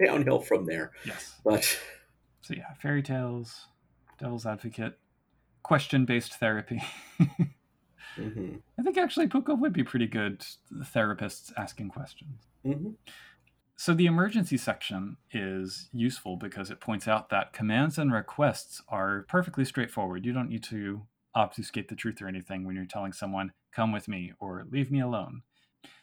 Speaker 2: downhill from there.
Speaker 3: Yes.
Speaker 2: But
Speaker 3: So yeah, fairy tales, devil's advocate, question based therapy.
Speaker 2: mhm,
Speaker 3: I think actually Pooka would be pretty good therapists asking questions.
Speaker 2: mhm.
Speaker 3: So the emergency section is useful because it points out that commands and requests are perfectly straightforward. You don't need to obfuscate the truth or anything when you're telling someone, come with me or leave me alone.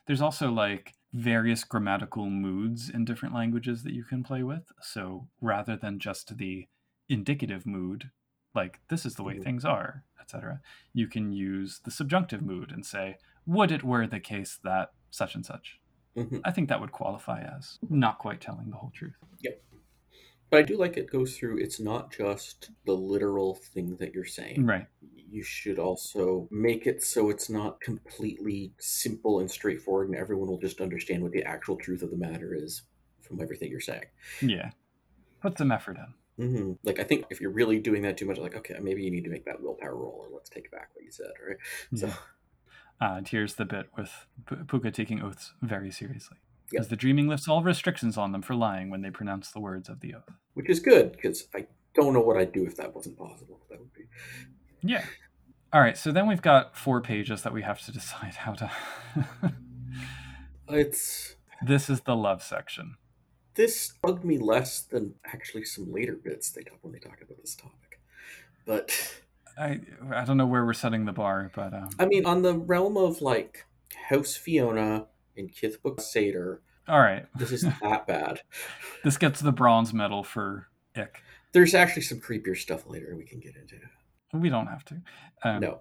Speaker 3: There's also like various grammatical moods in different languages that you can play with. So rather than just the indicative mood, like this is the way
Speaker 2: Mhm.
Speaker 3: things are, etc., you can use the subjunctive mood and say, would it were the case that such and such.
Speaker 2: Mhm.
Speaker 3: I think that would qualify as not quite telling the whole truth. Yep.
Speaker 2: But I do like it goes through, it's not just the literal thing that you're saying.
Speaker 3: Right.
Speaker 2: You should also make it so it's not completely simple and straightforward, and everyone will just understand what the actual truth of the matter is from everything you're saying.
Speaker 3: Yeah. Put some effort in.
Speaker 2: hmm Like, I think if you're really doing that too much, like, okay, maybe you need to make that willpower roll, or let's take back what you said, right? So,
Speaker 3: Yeah. Uh, and here's the bit with P- Pooka taking oaths very seriously.
Speaker 2: Yep.
Speaker 3: Because the dreaming lifts all restrictions on them for lying when they pronounce the words of the oath.
Speaker 2: which is good because I don't know what I'd do if that wasn't possible. That would be
Speaker 3: Yeah. All right, so then we've got four pages that we have to decide how to.
Speaker 2: it's
Speaker 3: this is the love section.
Speaker 2: This bugged me less than actually some later bits they talk when they talk about this topic. But
Speaker 3: I I don't know where we're setting the bar, but um,
Speaker 2: I mean, on the realm of like House Fiona and Kithbook Satyrs,
Speaker 3: all right,
Speaker 2: this is that bad.
Speaker 3: this gets the bronze medal for ick.
Speaker 2: There's actually some creepier stuff later we can get into.
Speaker 3: We don't have to. Um,
Speaker 2: No.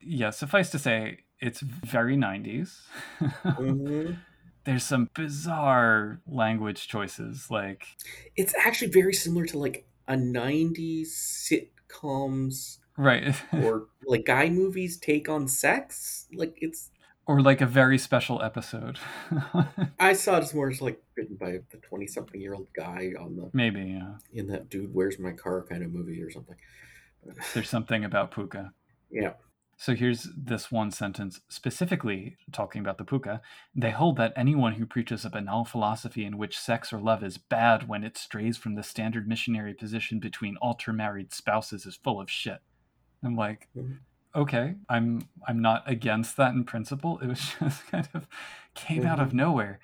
Speaker 3: Yeah, suffice to say, it's very 90s.
Speaker 2: hmm
Speaker 3: There's some bizarre language choices, like
Speaker 2: It's actually very similar to like a 90s sitcoms
Speaker 3: right,
Speaker 2: or like guy movies take on sex. Like it's
Speaker 3: or like a very special episode.
Speaker 2: I saw it as more as like written by the 20 something year old guy on the
Speaker 3: Maybe yeah.
Speaker 2: in that dude where's my car kind of movie or something.
Speaker 3: There's something about Pooka.
Speaker 2: Yeah.
Speaker 3: So here's this one sentence specifically talking about the pooka. They hold that anyone who preaches a banal philosophy in which sex or love is bad when it strays from the standard missionary position between altar married spouses is full of shit. I'm like,
Speaker 2: Mhm.
Speaker 3: okay, I'm I'm not against that in principle. It was just kind of came out of nowhere.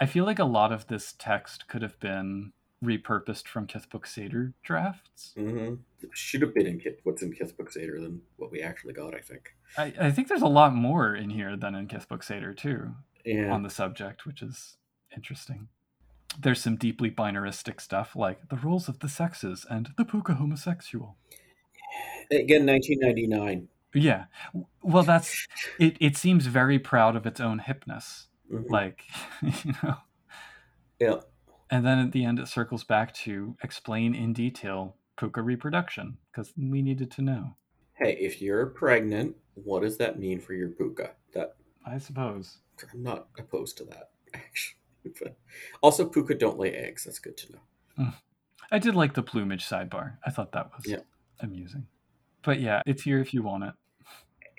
Speaker 3: I feel like a lot of this text could have been repurposed from Kithbook Satyrs drafts.
Speaker 2: hmm Should have been in Kith, what's in Kithbook Satyrs than what we actually got, I think.
Speaker 3: I, I think there's a lot more in here than in Kithbook Satyrs too.
Speaker 2: Yeah.
Speaker 3: on the subject, which is interesting. There's some deeply binaristic stuff like the roles of the sexes and the pooka homosexual.
Speaker 2: Again, 1999.
Speaker 3: Yeah. Well, that's it. It seems very proud of its own hipness.
Speaker 2: Mhm.
Speaker 3: Like, you know.
Speaker 2: yeah.
Speaker 3: And then at the end, it circles back to explain in detail pooka reproduction because we needed to know.
Speaker 2: Hey, if you're pregnant, what does that mean for your pooka? That
Speaker 3: I suppose.
Speaker 2: I'm not opposed to that, actually. But also, pooka don't lay eggs. That's good to know.
Speaker 3: I did like the plumage sidebar. I thought that was
Speaker 2: Yeah.
Speaker 3: amusing. But yeah, it's here if you want it.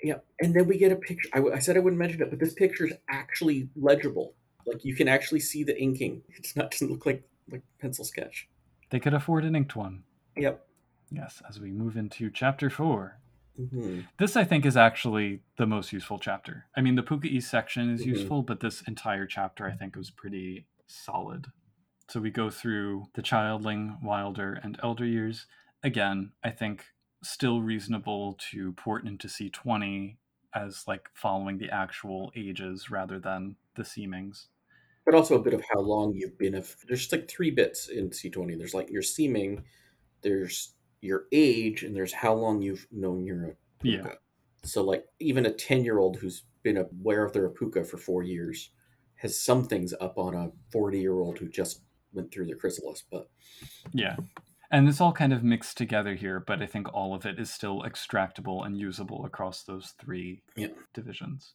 Speaker 2: Yeah, and then we get a picture. I, w- I said I wouldn't mention it, but this picture is actually legible. Like you can actually see the inking. It's not doesn't look like like pencil sketch.
Speaker 3: They could afford an inked one.
Speaker 2: Yep.
Speaker 3: Yes, as we move into chapter four.
Speaker 2: hmm
Speaker 3: This, I think, is actually the most useful chapter. I mean, the Pooka-ese section is
Speaker 2: Mhm.
Speaker 3: useful, but this entire chapter, I think, was pretty solid. So we go through the childling, wilder, and elder years. Again, I think still reasonable to port into C20 as like following the actual ages rather than the seemings.
Speaker 2: But also a bit of how long you've been. Of there's like three bits in C20. There's like your seeming, there's your age, and there's how long you've known you're a
Speaker 3: Yeah.
Speaker 2: So like even a ten year old who's been aware of their pooka for four years has some things up on a forty year old who just went through the chrysalis. But
Speaker 3: Yeah. And it's all kind of mixed together here, but I think all of it is still extractable and usable across those three
Speaker 2: Yeah.
Speaker 3: divisions.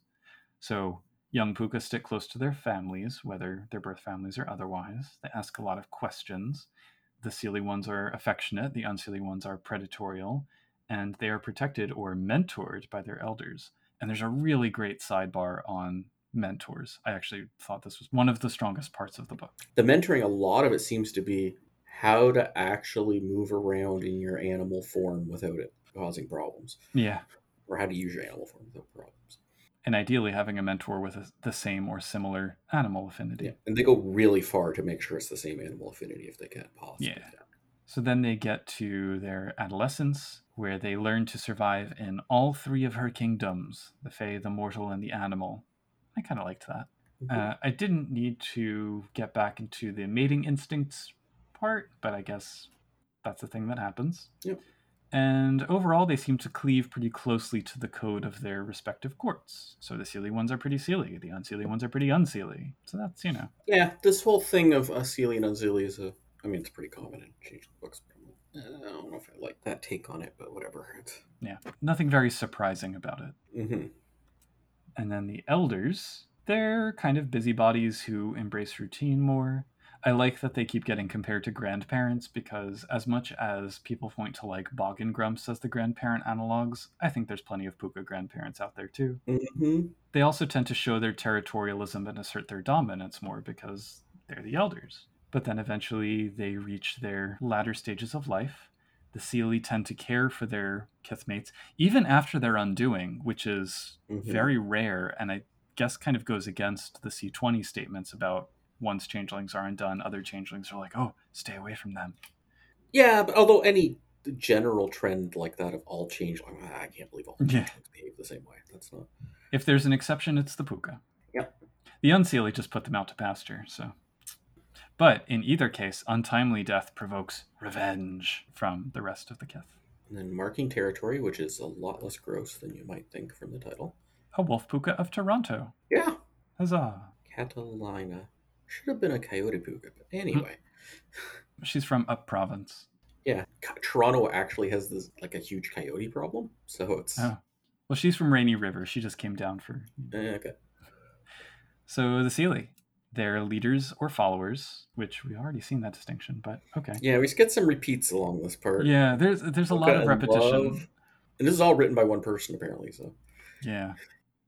Speaker 3: So young pooka stick close to their families, whether their birth families or otherwise. They ask a lot of questions. The seelie ones are affectionate, the unseelie ones are predatorial, and they are protected or mentored by their elders. And there's a really great sidebar on mentors. I actually thought this was one of the strongest parts of the book.
Speaker 2: the mentoring, a lot of it seems to be how to actually move around in your animal form without it causing problems,
Speaker 3: Yeah.
Speaker 2: or how to use your animal form without problems.
Speaker 3: And ideally having a mentor with a, the same or similar animal affinity.
Speaker 2: Yeah, and they go really far to make sure it's the same animal affinity if they can possibly.
Speaker 3: Yeah. So then they get to their adolescence, where they learn to survive in all three of her kingdoms the Fae, the Mortal, and the Animal. I kind of liked that.
Speaker 2: Mhm.
Speaker 3: Uh, I didn't need to get back into the mating instincts part, but I guess that's the thing that happens.
Speaker 2: Yep.
Speaker 3: And overall, they seem to cleave pretty closely to the code of their respective courts. So the Seelie ones are pretty Seelie, the Unseelie ones are pretty Unseelie. So that's, you know,
Speaker 2: yeah, this whole thing of Asili and Unseelie is a. I mean, it's pretty common in changing books. I don't know if I like that take on it, but whatever. It's,
Speaker 3: yeah, nothing very surprising about it.
Speaker 2: hmm
Speaker 3: And then the elders, they're kind of busybodies who embrace routine more. I like that they keep getting compared to grandparents because, as much as people point to like Boggans Grumps as the grandparent analogs, I think there's plenty of Pooka grandparents out there too.
Speaker 2: hmm
Speaker 3: They also tend to show their territorialism and assert their dominance more because they're the elders. But then eventually they reach their latter stages of life. The Seelie tend to care for their kithmates even after their undoing, which is
Speaker 2: Mhm.
Speaker 3: very rare and I guess kind of goes against the C20 statements about once changelings are undone, other changelings are like, oh, stay away from them.
Speaker 2: Yeah, but although any general trend like that of all change, like, I can't believe all
Speaker 3: Yeah.
Speaker 2: changelings behave the same way. That's not.
Speaker 3: If there's an exception, it's the pooka.
Speaker 2: Yep.
Speaker 3: The unseelie just put them out to pasture, so. But in either case, untimely death provokes revenge from the rest of the kith.
Speaker 2: And then marking territory, which is a lot less gross than you might think from the title.
Speaker 3: A wolf pooka of Toronto.
Speaker 2: Yeah,
Speaker 3: Huzzah.
Speaker 2: Catalina should have been a coyote pooka, but anyway.
Speaker 3: She's from Up Province.
Speaker 2: Yeah, Toronto actually has this like a huge coyote problem, so it's
Speaker 3: Oh. Well, she's from Rainy River. She just came down for.
Speaker 2: eh, okay.
Speaker 3: So the Seelie. They're leaders or followers, which we already seen that distinction, but okay.
Speaker 2: Yeah, we get some repeats along this part.
Speaker 3: Yeah, there's there's a lot of repetition.
Speaker 2: Love. and this is all written by one person apparently. So
Speaker 3: Yeah.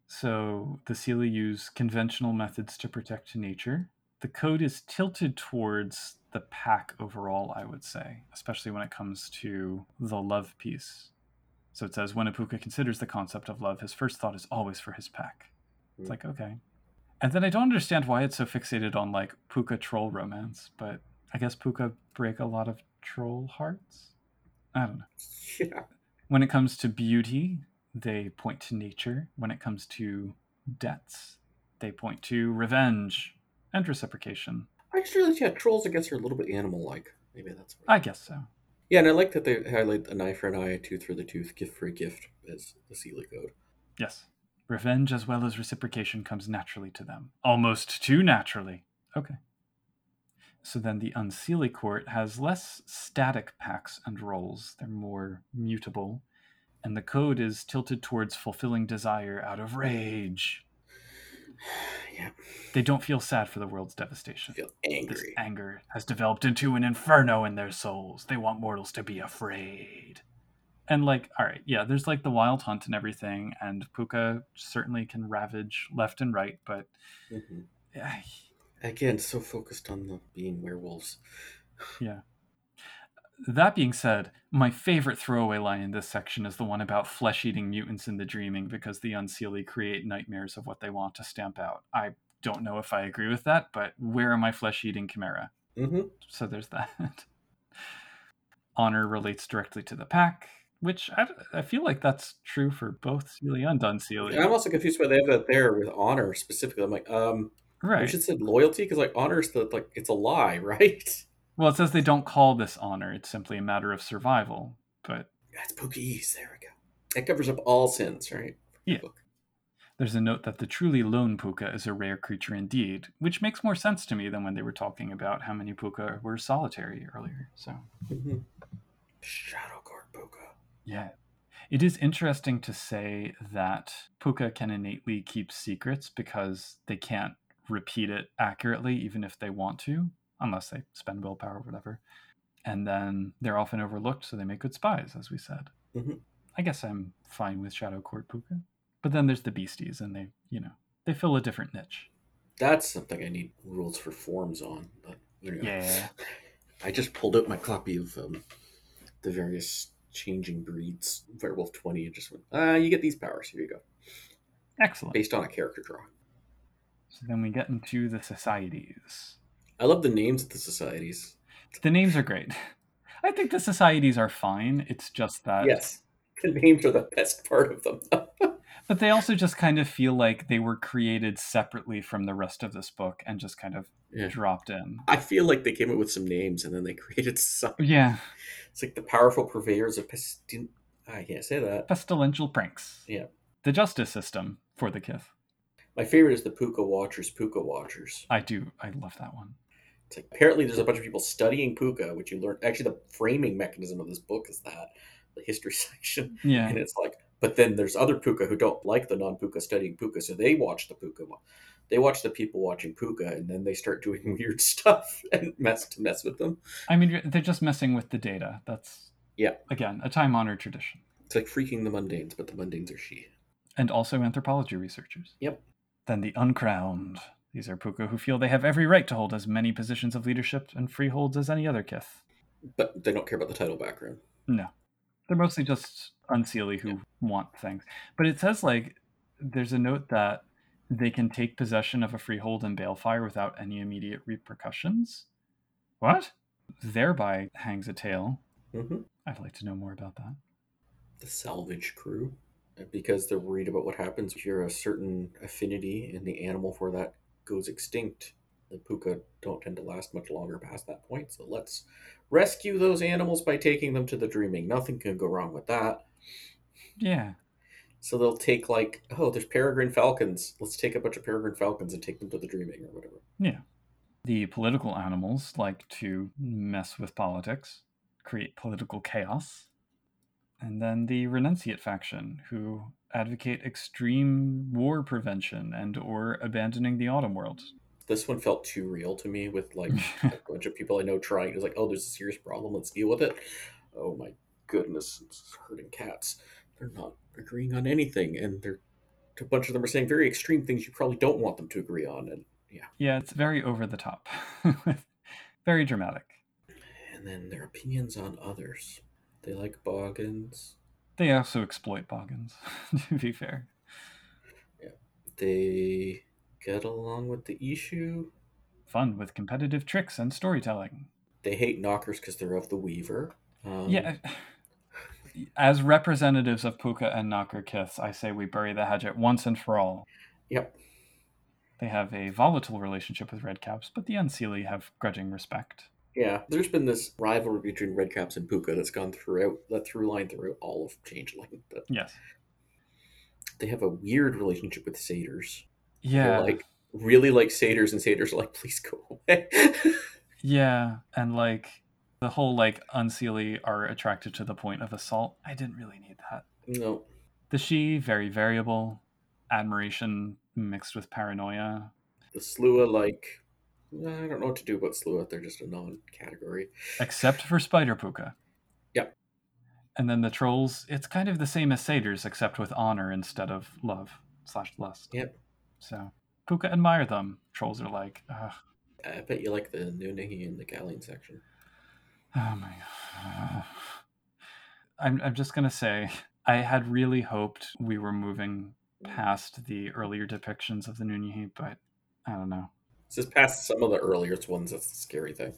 Speaker 3: So the Seelie use conventional methods to protect nature. The code is tilted towards the pack overall, I would say, especially when it comes to the love piece. So it says when a pooka considers the concept of love, his first thought is always for his pack. It's
Speaker 2: Hmm.
Speaker 3: like, okay. And then I don't understand why it's so fixated on like pooka troll romance, but I guess pooka break a lot of troll hearts. I don't know.
Speaker 2: yeah,
Speaker 3: When it comes to beauty, they point to nature. When it comes to debts, they point to revenge and reciprocation.
Speaker 2: I just realized yeah, trolls I guess are a little bit animal-like. Maybe that's what.
Speaker 3: I guess so.
Speaker 2: Yeah, and I like that they highlight an eye for an eye, a tooth for the tooth, gift for a gift as the Seelie code.
Speaker 3: Yes. Revenge as well as reciprocation comes naturally to them. Almost too naturally. Okay. So then the Unseelie Court has less static packs and roles. They're more mutable. And the code is tilted towards fulfilling desire out of rage.
Speaker 2: yeah,
Speaker 3: They don't feel sad for the world's devastation.
Speaker 2: Feel
Speaker 3: This
Speaker 2: angry.
Speaker 3: anger has developed into an inferno in their souls. They want mortals to be afraid. And like, all right, yeah, there's like the wild hunt and everything, and Pooka certainly can ravage left and right, but
Speaker 2: Mhm.
Speaker 3: eh,
Speaker 2: Again, so focused on the being werewolves.
Speaker 3: yeah. That being said, my favorite throwaway line in this section is the one about flesh eating mutants in the dreaming because the Unseelie create nightmares of what they want to stamp out. I don't know if I agree with that, but where are my flesh eating chimera?
Speaker 2: hmm
Speaker 3: so there's that. Honor relates directly to the pack, which I, I feel like that's true for both Seelie and Unseelie.
Speaker 2: I'm also confused why they have that there with honor specifically. I'm like, um,
Speaker 3: right.
Speaker 2: You should say loyalty because like honor is the like it's a lie, right?
Speaker 3: Well, it says they don't call this honor. It's simply a matter of survival. But
Speaker 2: That's Pookies. There we go. It covers up all sins, right?
Speaker 3: Yeah. there's a note that the truly lone pooka is a rare creature indeed, which makes more sense to me than when they were talking about how many pooka were solitary earlier. So
Speaker 2: hmm Shadow Court Pooka.
Speaker 3: Yeah. It is interesting to say that Pooka can innately keep secrets because they can't repeat it accurately, even if they want to, unless they spend willpower or whatever. And then they're often overlooked, so they make good spies, as we said.
Speaker 2: Mhm.
Speaker 3: I guess I'm fine with Shadow Court Pooka. But then there's the beasties, and they, you know, they fill a different niche.
Speaker 2: That's something I need rules for forms on. But there you go.
Speaker 3: Yeah.
Speaker 2: I just pulled out my copy of um, the various changing breeds, Werewolf 20, and just went, ah, you get these powers. Here you go.
Speaker 3: Excellent.
Speaker 2: Based on a character draw.
Speaker 3: So then we get into the societies.
Speaker 2: I love the names of the societies.
Speaker 3: The names are great. I think the societies are fine. It's just that
Speaker 2: Yes. The names are the best part of them.
Speaker 3: But they also just kind of feel like they were created separately from the rest of this book and just kind of
Speaker 2: Yeah.
Speaker 3: dropped in.
Speaker 2: I feel like they came up with some names and then they created some.
Speaker 3: Yeah,
Speaker 2: It's like the powerful purveyors of pestin. I can't say that.
Speaker 3: pestilential pranks.
Speaker 2: Yeah.
Speaker 3: The justice system for the Kith.
Speaker 2: My favorite is the Pooka Watchers, Pooka Watchers.
Speaker 3: I do. I love that one.
Speaker 2: It's like apparently there's a bunch of people studying Pooka, which you learn. Actually, the framing mechanism of this book is that the history section,
Speaker 3: Yeah.
Speaker 2: and it's like, but then there's other Pooka who don't like the non-Pooka studying Pooka, so they watch the Pooka. They watch the people watching Pooka, and then they start doing weird stuff and mess to mess with them.
Speaker 3: I mean, they're just messing with the data. That's,
Speaker 2: Yeah.
Speaker 3: again, a time honored tradition.
Speaker 2: It's like freaking the mundanes, but the mundanes are sidhe.
Speaker 3: And also anthropology researchers.
Speaker 2: Yep.
Speaker 3: Then the uncrowned. These are Pooka who feel they have every right to hold as many positions of leadership and freeholds as any other Kith.
Speaker 2: But they don't care about the title background.
Speaker 3: No. They're mostly just unseelie who want things. But it says like there's a note that They can take possession of a freehold in Balefire without any immediate repercussions. What? Thereby hangs a tale.
Speaker 2: hmm
Speaker 3: I'd like to know more about that.
Speaker 2: The salvage crew, because they're worried about what happens if you're a certain affinity in the animal for that goes extinct. The pooka don't tend to last much longer past that point, so let's rescue those animals by taking them to the dreaming. Nothing can go wrong with that.
Speaker 3: Yeah.
Speaker 2: So they'll take like, oh, there's peregrine falcons. Let's take a bunch of peregrine falcons and take them to the dreaming or whatever.
Speaker 3: Yeah. The political animals like to mess with politics, create political chaos. And then the renunciate faction, who advocate extreme war prevention and or abandoning the autumn world.
Speaker 2: This one felt too real to me with like a bunch of people I know trying. It's like, oh, there's a serious problem. Let's deal with it. Oh my goodness, it's hurting cats. They're not agreeing on anything, and they're a bunch of them are saying very extreme things you probably don't want them to agree on, and yeah.
Speaker 3: yeah, it's very over the top. very dramatic.
Speaker 2: And then their opinions on others. They like Boggans.
Speaker 3: They also exploit Boggans, to be fair. Yeah.
Speaker 2: They get along with the Eshu.
Speaker 3: Fun with competitive tricks and storytelling.
Speaker 2: They hate nockers because they're of the Weaver. Um,
Speaker 3: Yeah. As representatives of Pooka and Nocker Kith, I say we bury the hatchet once and for all.
Speaker 2: Yep.
Speaker 3: They have a volatile relationship with Redcaps, but the Unseelie have grudging respect.
Speaker 2: Yeah, there's been this rivalry between Redcaps and Pooka that's gone throughout that through line through all of Changeling. But
Speaker 3: Yes.
Speaker 2: they have a weird relationship with satyrs.
Speaker 3: Yeah.
Speaker 2: They're like really like satyrs, and satyrs are like, please go away.
Speaker 3: Yeah. And like the whole like Unseelie are attracted to the point of assault. I didn't really need that.
Speaker 2: no,
Speaker 3: The sidhe, very variable. Admiration mixed with paranoia.
Speaker 2: the Sluagh like. Eh, I don't know what to do about Sluagh. They're just a non-category.
Speaker 3: except for Spider Pooka.
Speaker 2: Yep.
Speaker 3: And then the trolls, it's kind of the same as satyrs, except with honor instead of love slash lust.
Speaker 2: Yep.
Speaker 3: So Pooka admire them. Trolls are like, Ugh,
Speaker 2: I bet you like the Nunnehi and the Gallain section.
Speaker 3: oh my god. I'm I'm just gonna say, I had really hoped we were moving past the earlier depictions of the Nunnehi, but I don't know.
Speaker 2: It's just past some of the earliest ones. That's the scary thing.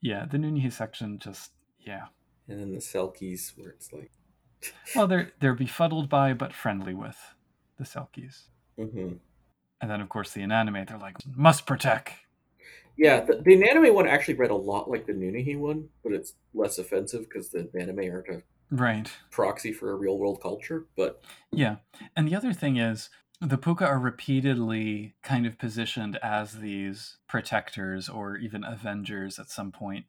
Speaker 3: Yeah, the Nunnehi section just yeah.
Speaker 2: And then the Selkies, where it's like,
Speaker 3: Well, they're they're befuddled by but friendly with the Selkies.
Speaker 2: hmm
Speaker 3: And then, of course, the inanimate, they're like, must protect.
Speaker 2: yeah. The, the anime one actually read a lot like the Nunnehi one, but it's less offensive because the anime aren't a
Speaker 3: Right.
Speaker 2: proxy for a real world culture. But
Speaker 3: Yeah. And the other thing is, the Pooka are repeatedly kind of positioned as these protectors or even avengers at some point.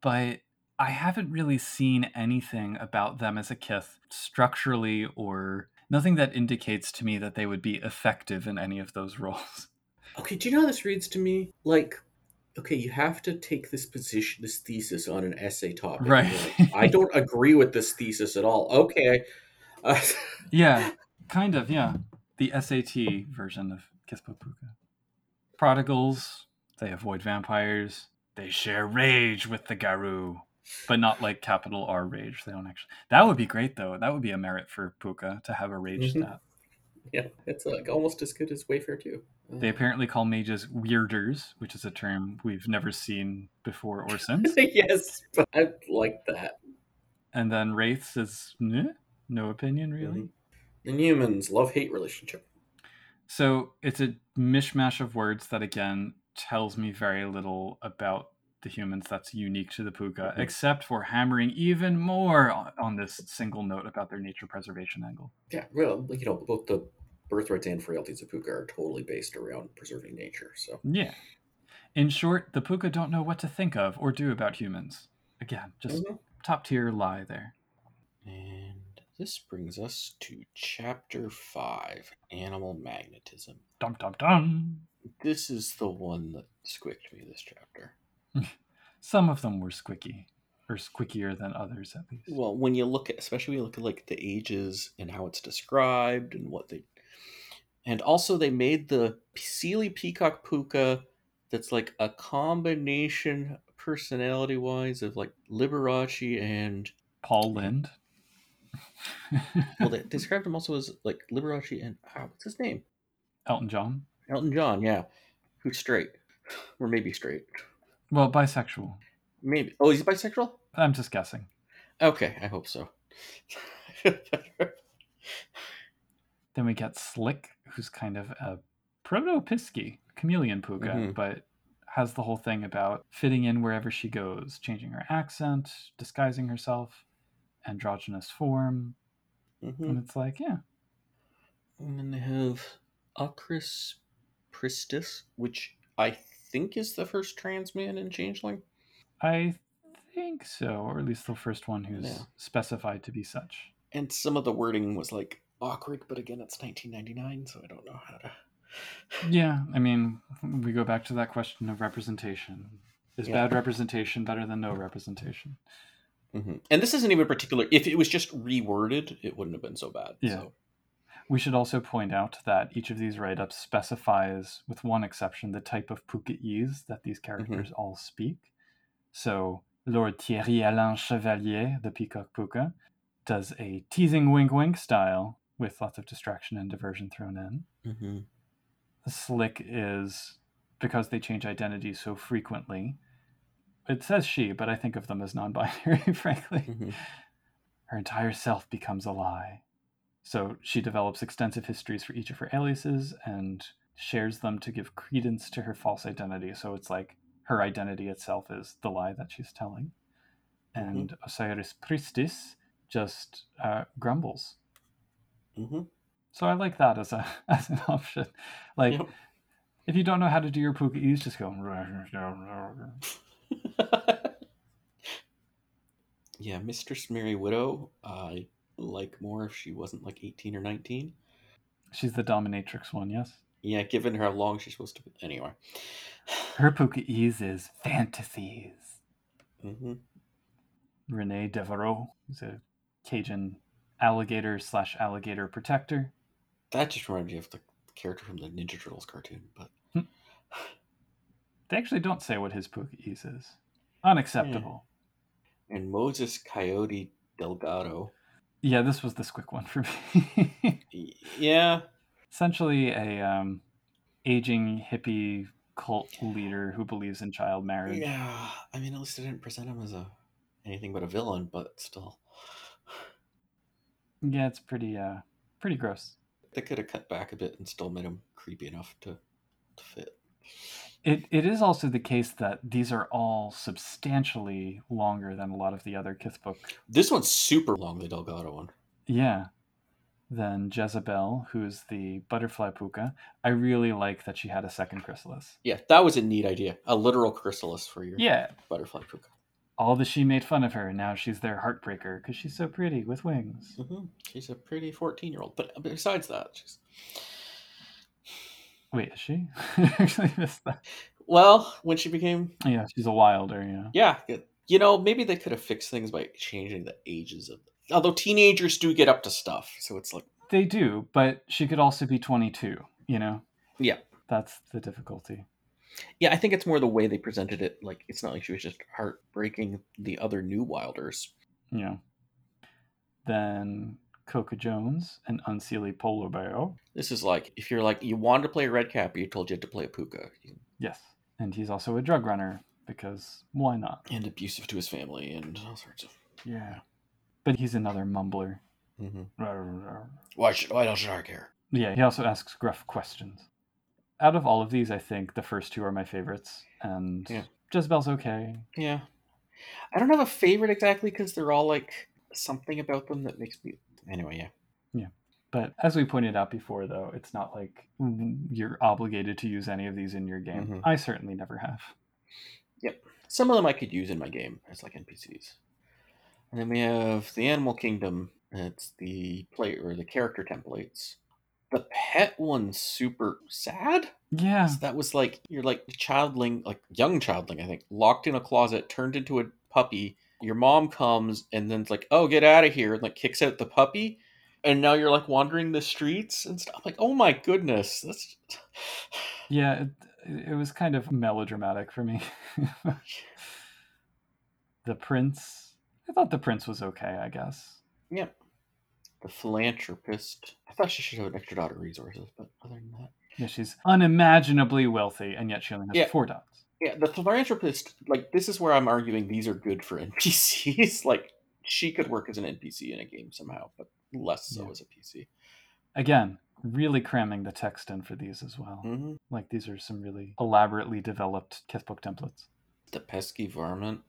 Speaker 3: But I haven't really seen anything about them as a kith structurally or nothing that indicates to me that they would be effective in any of those roles.
Speaker 2: okay, do you know how this reads to me? Like, okay, you have to take this position, this thesis on an essay topic.
Speaker 3: Right.
Speaker 2: like, I don't agree with this thesis at all. Okay. Uh,
Speaker 3: Yeah, kind of, yeah. The SAT version of Kithbook Pooka. Prodigals, they avoid vampires. They share rage with the Garou, but not like capital R rage. They don't actually. That would be great, though. That would be a merit for Pooka to have a rage
Speaker 2: Mhm.
Speaker 3: stat.
Speaker 2: yeah, it's like almost as good as Wayfair too.
Speaker 3: They apparently call mages weirders, which is a term we've never seen before or since.
Speaker 2: yes, but I like that.
Speaker 3: and then wraiths is no opinion really.
Speaker 2: Mhm. And humans love hate relationship.
Speaker 3: So it's a mishmash of words that again tells me very little about the humans that's unique to the Pooka,
Speaker 2: Mhm.
Speaker 3: except for hammering even more on, on this single note about their nature preservation angle.
Speaker 2: Yeah, well, you know, both the birthrights and frailties of Pooka are totally based around preserving nature. So
Speaker 3: Yeah. In short, the Pooka don't know what to think of or do about humans. Again, just
Speaker 2: Mhm.
Speaker 3: top tier lie there.
Speaker 2: And this brings us to chapter five Animal Magnetism.
Speaker 3: Dum dum dum.
Speaker 2: This is the one that squicked me this chapter.
Speaker 3: Some of them were squicky, or squickier than others at least.
Speaker 2: Well, when you look at, especially when you look at like the ages and how it's described and what they, and also they made the Seelie Peacock Pooka that's like a combination personality wise of like Liberace and
Speaker 3: Paul Lynde.
Speaker 2: Well they described him also as like Liberace and ah, what's his name?
Speaker 3: Elton John.
Speaker 2: Elton John, yeah. Who's straight. Or maybe straight.
Speaker 3: Well, bisexual.
Speaker 2: Maybe. Oh, is he bisexual?
Speaker 3: I'm just guessing.
Speaker 2: Okay, I hope so.
Speaker 3: Then we get Slick, who's kind of a proto Pisky, chameleon pooka,
Speaker 2: Mhm.
Speaker 3: but has the whole thing about fitting in wherever she goes, changing her accent, disguising herself, androgynous form.
Speaker 2: hmm
Speaker 3: And it's like, yeah,
Speaker 2: And then they have Acris Pristis, which I think is the first trans man in Changeling.
Speaker 3: I think so, or at least the first one who's
Speaker 2: Yeah.
Speaker 3: specified to be such.
Speaker 2: And some of the wording was like awkward, but again, it's 1999, so I don't know how to.
Speaker 3: Yeah, I mean, we go back to that question of representation. Is
Speaker 2: Yeah.
Speaker 3: bad representation better than no representation?
Speaker 2: Hmm And this isn't even particular. If it was just reworded, it wouldn't have been so bad.
Speaker 3: Yeah.
Speaker 2: So.
Speaker 3: We should also point out that each of these write ups specifies, with one exception, the type of Pooka'ese that these characters all speak. So, Lord Thierry Alain Chevalier, the Peacock Pooka, does a teasing wink wink style with lots of distraction and diversion thrown in.
Speaker 2: hmm
Speaker 3: Slick is because they change identity so frequently. It says she, but I think of them as non binary, frankly.
Speaker 2: hmm
Speaker 3: Her entire self becomes a lie. So she develops extensive histories for each of her aliases and shares them to give credence to her false identity. So it's like her identity itself is the lie that she's telling. And Osiris Pristis just uh, grumbles.
Speaker 2: hmm
Speaker 3: So I like that as a as an option. Like
Speaker 2: Yep.
Speaker 3: if you don't know how to do your Pooka'ese, just go.
Speaker 2: yeah, Mistress Mary Widow. I like more if she wasn't like 18 or 19.
Speaker 3: She's the dominatrix one, yes.
Speaker 2: Yeah, given her how long she's supposed to be. Anyway.
Speaker 3: Her Pooka'ese is fantasies.
Speaker 2: hmm
Speaker 3: Rene Devereaux, who's a Cajun alligator slash alligator protector.
Speaker 2: That just reminded me of the character from the Ninja Turtles cartoon. But
Speaker 3: They actually don't say what his Pooka'ese is. Unacceptable.
Speaker 2: and Moses Coyote Delgado.
Speaker 3: Yeah, this was the quick one for me.
Speaker 2: Yeah,
Speaker 3: Essentially, a um, aging hippie cult leader who believes in child marriage.
Speaker 2: yeah. I mean, at least they didn't present him as a anything but a villain, but still,
Speaker 3: Yeah, it's pretty uh, pretty gross.
Speaker 2: they could have cut back a bit and still made him creepy enough to to fit.
Speaker 3: It it is also the case that these are all substantially longer than a lot of the other Kithbook
Speaker 2: This one's super long, the Delgado one.
Speaker 3: Yeah. Then Jezebel, who's the butterfly pooka. I really like that sidhe had a second chrysalis.
Speaker 2: Yeah, that was a neat idea. A literal chrysalis for your
Speaker 3: Yeah.
Speaker 2: butterfly pooka.
Speaker 3: All the she made fun of her, and now she's their heartbreaker because she's so pretty with wings.
Speaker 2: hmm She's a pretty fourteen-year-old, but besides that, she's
Speaker 3: Wait, is she? I actually missed that.
Speaker 2: well. When she became,
Speaker 3: Yeah, she's a wilder, yeah.
Speaker 2: yeah, you know, maybe they could have fixed things by changing the ages of. Although teenagers do get up to stuff, so it's like,
Speaker 3: They do, but she could also be 22, you know?
Speaker 2: Yeah.
Speaker 3: That's the difficulty.
Speaker 2: yeah, I think it's more the way they presented it. Like, it's not like she was just heartbreaking the other new Wilders.
Speaker 3: Yeah. Then Coca Jones, an unseelie polar bear.
Speaker 2: This is like if you're like you wanted to play a red cap, but you told you had to play a pooka,
Speaker 3: Yes. And he's also a drug runner because why not?
Speaker 2: and abusive to his family and all sorts of.
Speaker 3: Yeah. But he's another mumbler.
Speaker 2: hmm Why should why should I care?
Speaker 3: Yeah, he also asks gruff questions. Out of all of these, I think the first two are my favorites, and
Speaker 2: Yeah.
Speaker 3: Jezebel's okay.
Speaker 2: Yeah, I don't have a favorite exactly because they're all like something about them that makes me. Anyway, yeah. Yeah.
Speaker 3: But as we pointed out before, though, it's not like you're obligated to use any of these in your game.
Speaker 2: Mhm.
Speaker 3: I certainly never have. Yep.
Speaker 2: Some of them I could use in my game as like NPCs. And then we have the Animal Kingdom. It's the play or the character templates. The pet one's super sad.
Speaker 3: Yeah.
Speaker 2: So that was like you're like childling, like young childling, I think, locked in a closet, turned into a puppy. Your mom comes and then's like, "Oh, get out of here!" and like kicks out the puppy, and now you're like wandering the streets and stuff. Like, oh my goodness, that's
Speaker 3: Yeah, it, it was kind of melodramatic for me. the prince. I thought the prince was okay, I guess.
Speaker 2: Yeah, the philanthropist. I thought she should have an extra dot of resources, but other than that,
Speaker 3: Yeah, she's unimaginably wealthy, and yet she only has
Speaker 2: Yeah.
Speaker 3: four dogs.
Speaker 2: Yeah, the philanthropist, like, this is where I'm arguing these are good for NPCs. like, she could work as an NPC in a game somehow, but less so
Speaker 3: Yeah.
Speaker 2: as a PC.
Speaker 3: Again, really cramming the text in for these as well.
Speaker 2: hmm
Speaker 3: Like these are some really elaborately developed Kithbook templates.
Speaker 2: The pesky varmint.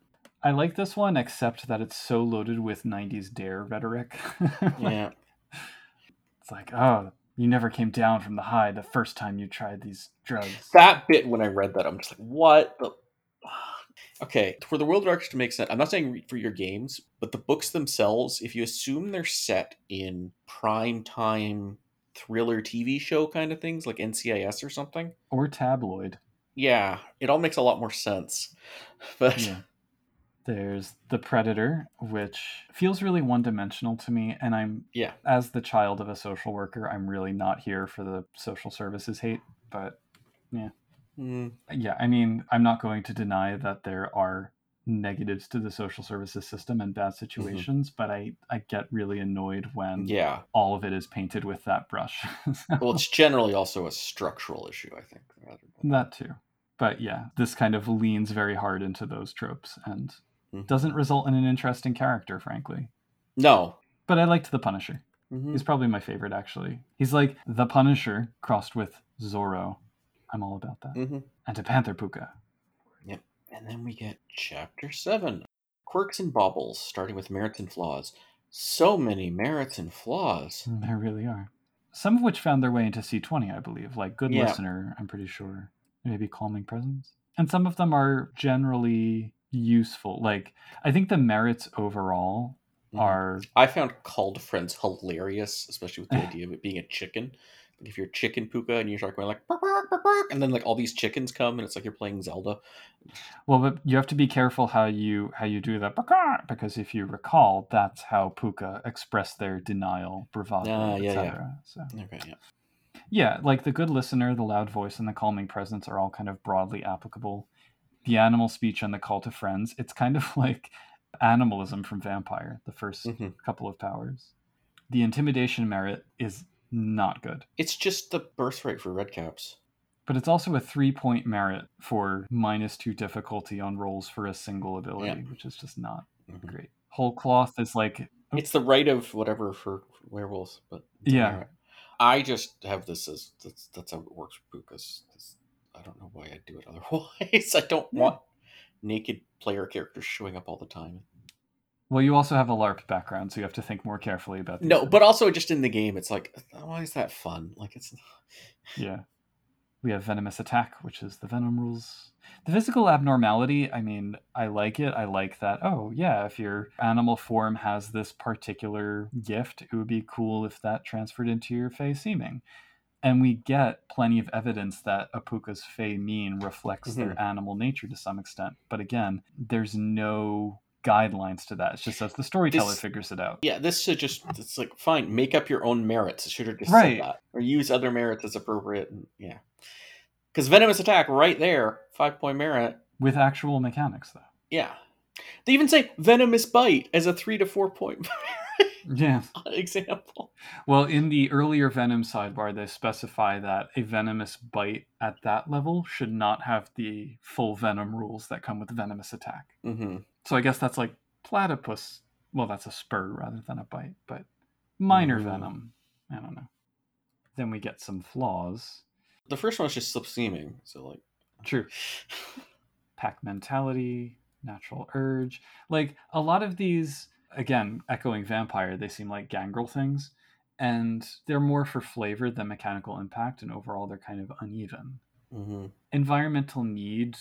Speaker 3: I like this one, except that it's so loaded with 90s dare rhetoric. Like,
Speaker 2: Yeah.
Speaker 3: It's like, oh, you never came down from the high the first time you tried these drugs.
Speaker 2: that bit when I read that, I'm just like, what the. Okay, for the world direction to make sense, I'm not saying for your games, but the books themselves, if you assume they're set in prime time thriller TV show kind of things, like NCIS or something,
Speaker 3: or tabloid.
Speaker 2: yeah, it all makes a lot more sense. But
Speaker 3: Yeah. There's The Predator, which feels really one dimensional to me. And I'm,
Speaker 2: Yeah.
Speaker 3: as the child of a social worker, I'm really not here for the social services hate. But
Speaker 2: Mm,
Speaker 3: yeah, I mean, I'm not going to deny that there are negatives to the social services system and bad situations, but I, I get really annoyed when
Speaker 2: yeah,
Speaker 3: all of it is painted with that brush.
Speaker 2: well, it's generally also a structural issue, I think. Rather than...
Speaker 3: that too. But yeah, this kind of leans very hard into those tropes and
Speaker 2: Mhm.
Speaker 3: doesn't result in an interesting character, frankly.
Speaker 2: No.
Speaker 3: But I liked the Punisher.
Speaker 2: Mhm.
Speaker 3: He's probably my favorite, actually. He's like the Punisher crossed with Zorro. I'm all about that.
Speaker 2: Mhm.
Speaker 3: And a Panther Pooka. Yep.
Speaker 2: And then we get chapter seven quirks and baubles, starting with merits and flaws. So many merits and flaws.
Speaker 3: There really are. Some of which found their way into C20, I believe, like Good
Speaker 2: Yeah.
Speaker 3: Listener, I'm pretty sure. Maybe Calming Presence. And some of them are generally useful. Like, I think the merits overall
Speaker 2: Mhm.
Speaker 3: are.
Speaker 2: I found called friends hilarious, especially with the idea of it being a chicken. Like if you're chicken pooka and you start going like "Bark, bark, bark, bark," and then like all these chickens come and it's like you're playing Zelda.
Speaker 3: Well, but you have to be careful how you how you do that because if you recall, that's how Pooka expressed their denial, bravado,
Speaker 2: Ah, yeah, yeah.
Speaker 3: etc. So
Speaker 2: Okay, yeah.
Speaker 3: yeah, like the good listener, the loud voice, and the calming presence are all kind of broadly applicable. The animal speech and the call to friends, it's kind of like animalism from Vampire, the 1st
Speaker 2: Mhm.
Speaker 3: couple of powers. The intimidation merit is not good,
Speaker 2: It's just the birthright for redcaps.
Speaker 3: but it's also a three point merit for minus two difficulty on rolls for a single ability,
Speaker 2: Yeah.
Speaker 3: which is just not
Speaker 2: Mhm.
Speaker 3: great. Whole cloth is like
Speaker 2: It's the right of whatever for werewolves, but
Speaker 3: Yeah.
Speaker 2: I just have this as that's that's how it works. This- I don't know why I'd do it otherwise. I don't
Speaker 3: Yeah.
Speaker 2: want naked player characters showing up all the time.
Speaker 3: well, you also have a LARP background, so you have to think more carefully about.
Speaker 2: No,
Speaker 3: things.
Speaker 2: but also just in the game, it's like, oh, why is that fun? Like it's
Speaker 3: Yeah. We have Venomous Attack, which is the Venom rules. The physical abnormality, I mean, I like it. I like that, oh, yeah, if your animal form has this particular gift, it would be cool if that transferred into your face seeming. And we get plenty of evidence that Apuka's Pooka's fae mien reflects their mm-hmm. animal nature to some extent. But again, there's no guidelines to that. It's just as the storyteller
Speaker 2: This-
Speaker 3: figures it out.
Speaker 2: yeah. This should just it's like fine, make up your own merits. It should have just
Speaker 3: Right.
Speaker 2: said that, or use other merits as appropriate. And, yeah, because venomous attack right there, five point merit.
Speaker 3: With actual mechanics, though.
Speaker 2: Yeah, they even say venomous bite as a three to four point
Speaker 3: Yeah.
Speaker 2: example.
Speaker 3: Well, in the earlier Venom sidebar, they specify that a venomous bite at that level should not have the full Venom rules that come with venomous attack.
Speaker 2: hmm
Speaker 3: So I guess that's like platypus. Well, that's a spur rather than a bite, but minor
Speaker 2: Mhm.
Speaker 3: venom. I don't know. Then we get some flaws.
Speaker 2: The first one's just slip seeming, so like,
Speaker 3: True. Pack mentality, natural urge. Like a lot of these, again, echoing vampire, they seem like gangrel things. And they're more for flavor than mechanical impact, and overall they're kind of uneven.
Speaker 2: hmm
Speaker 3: Environmental need,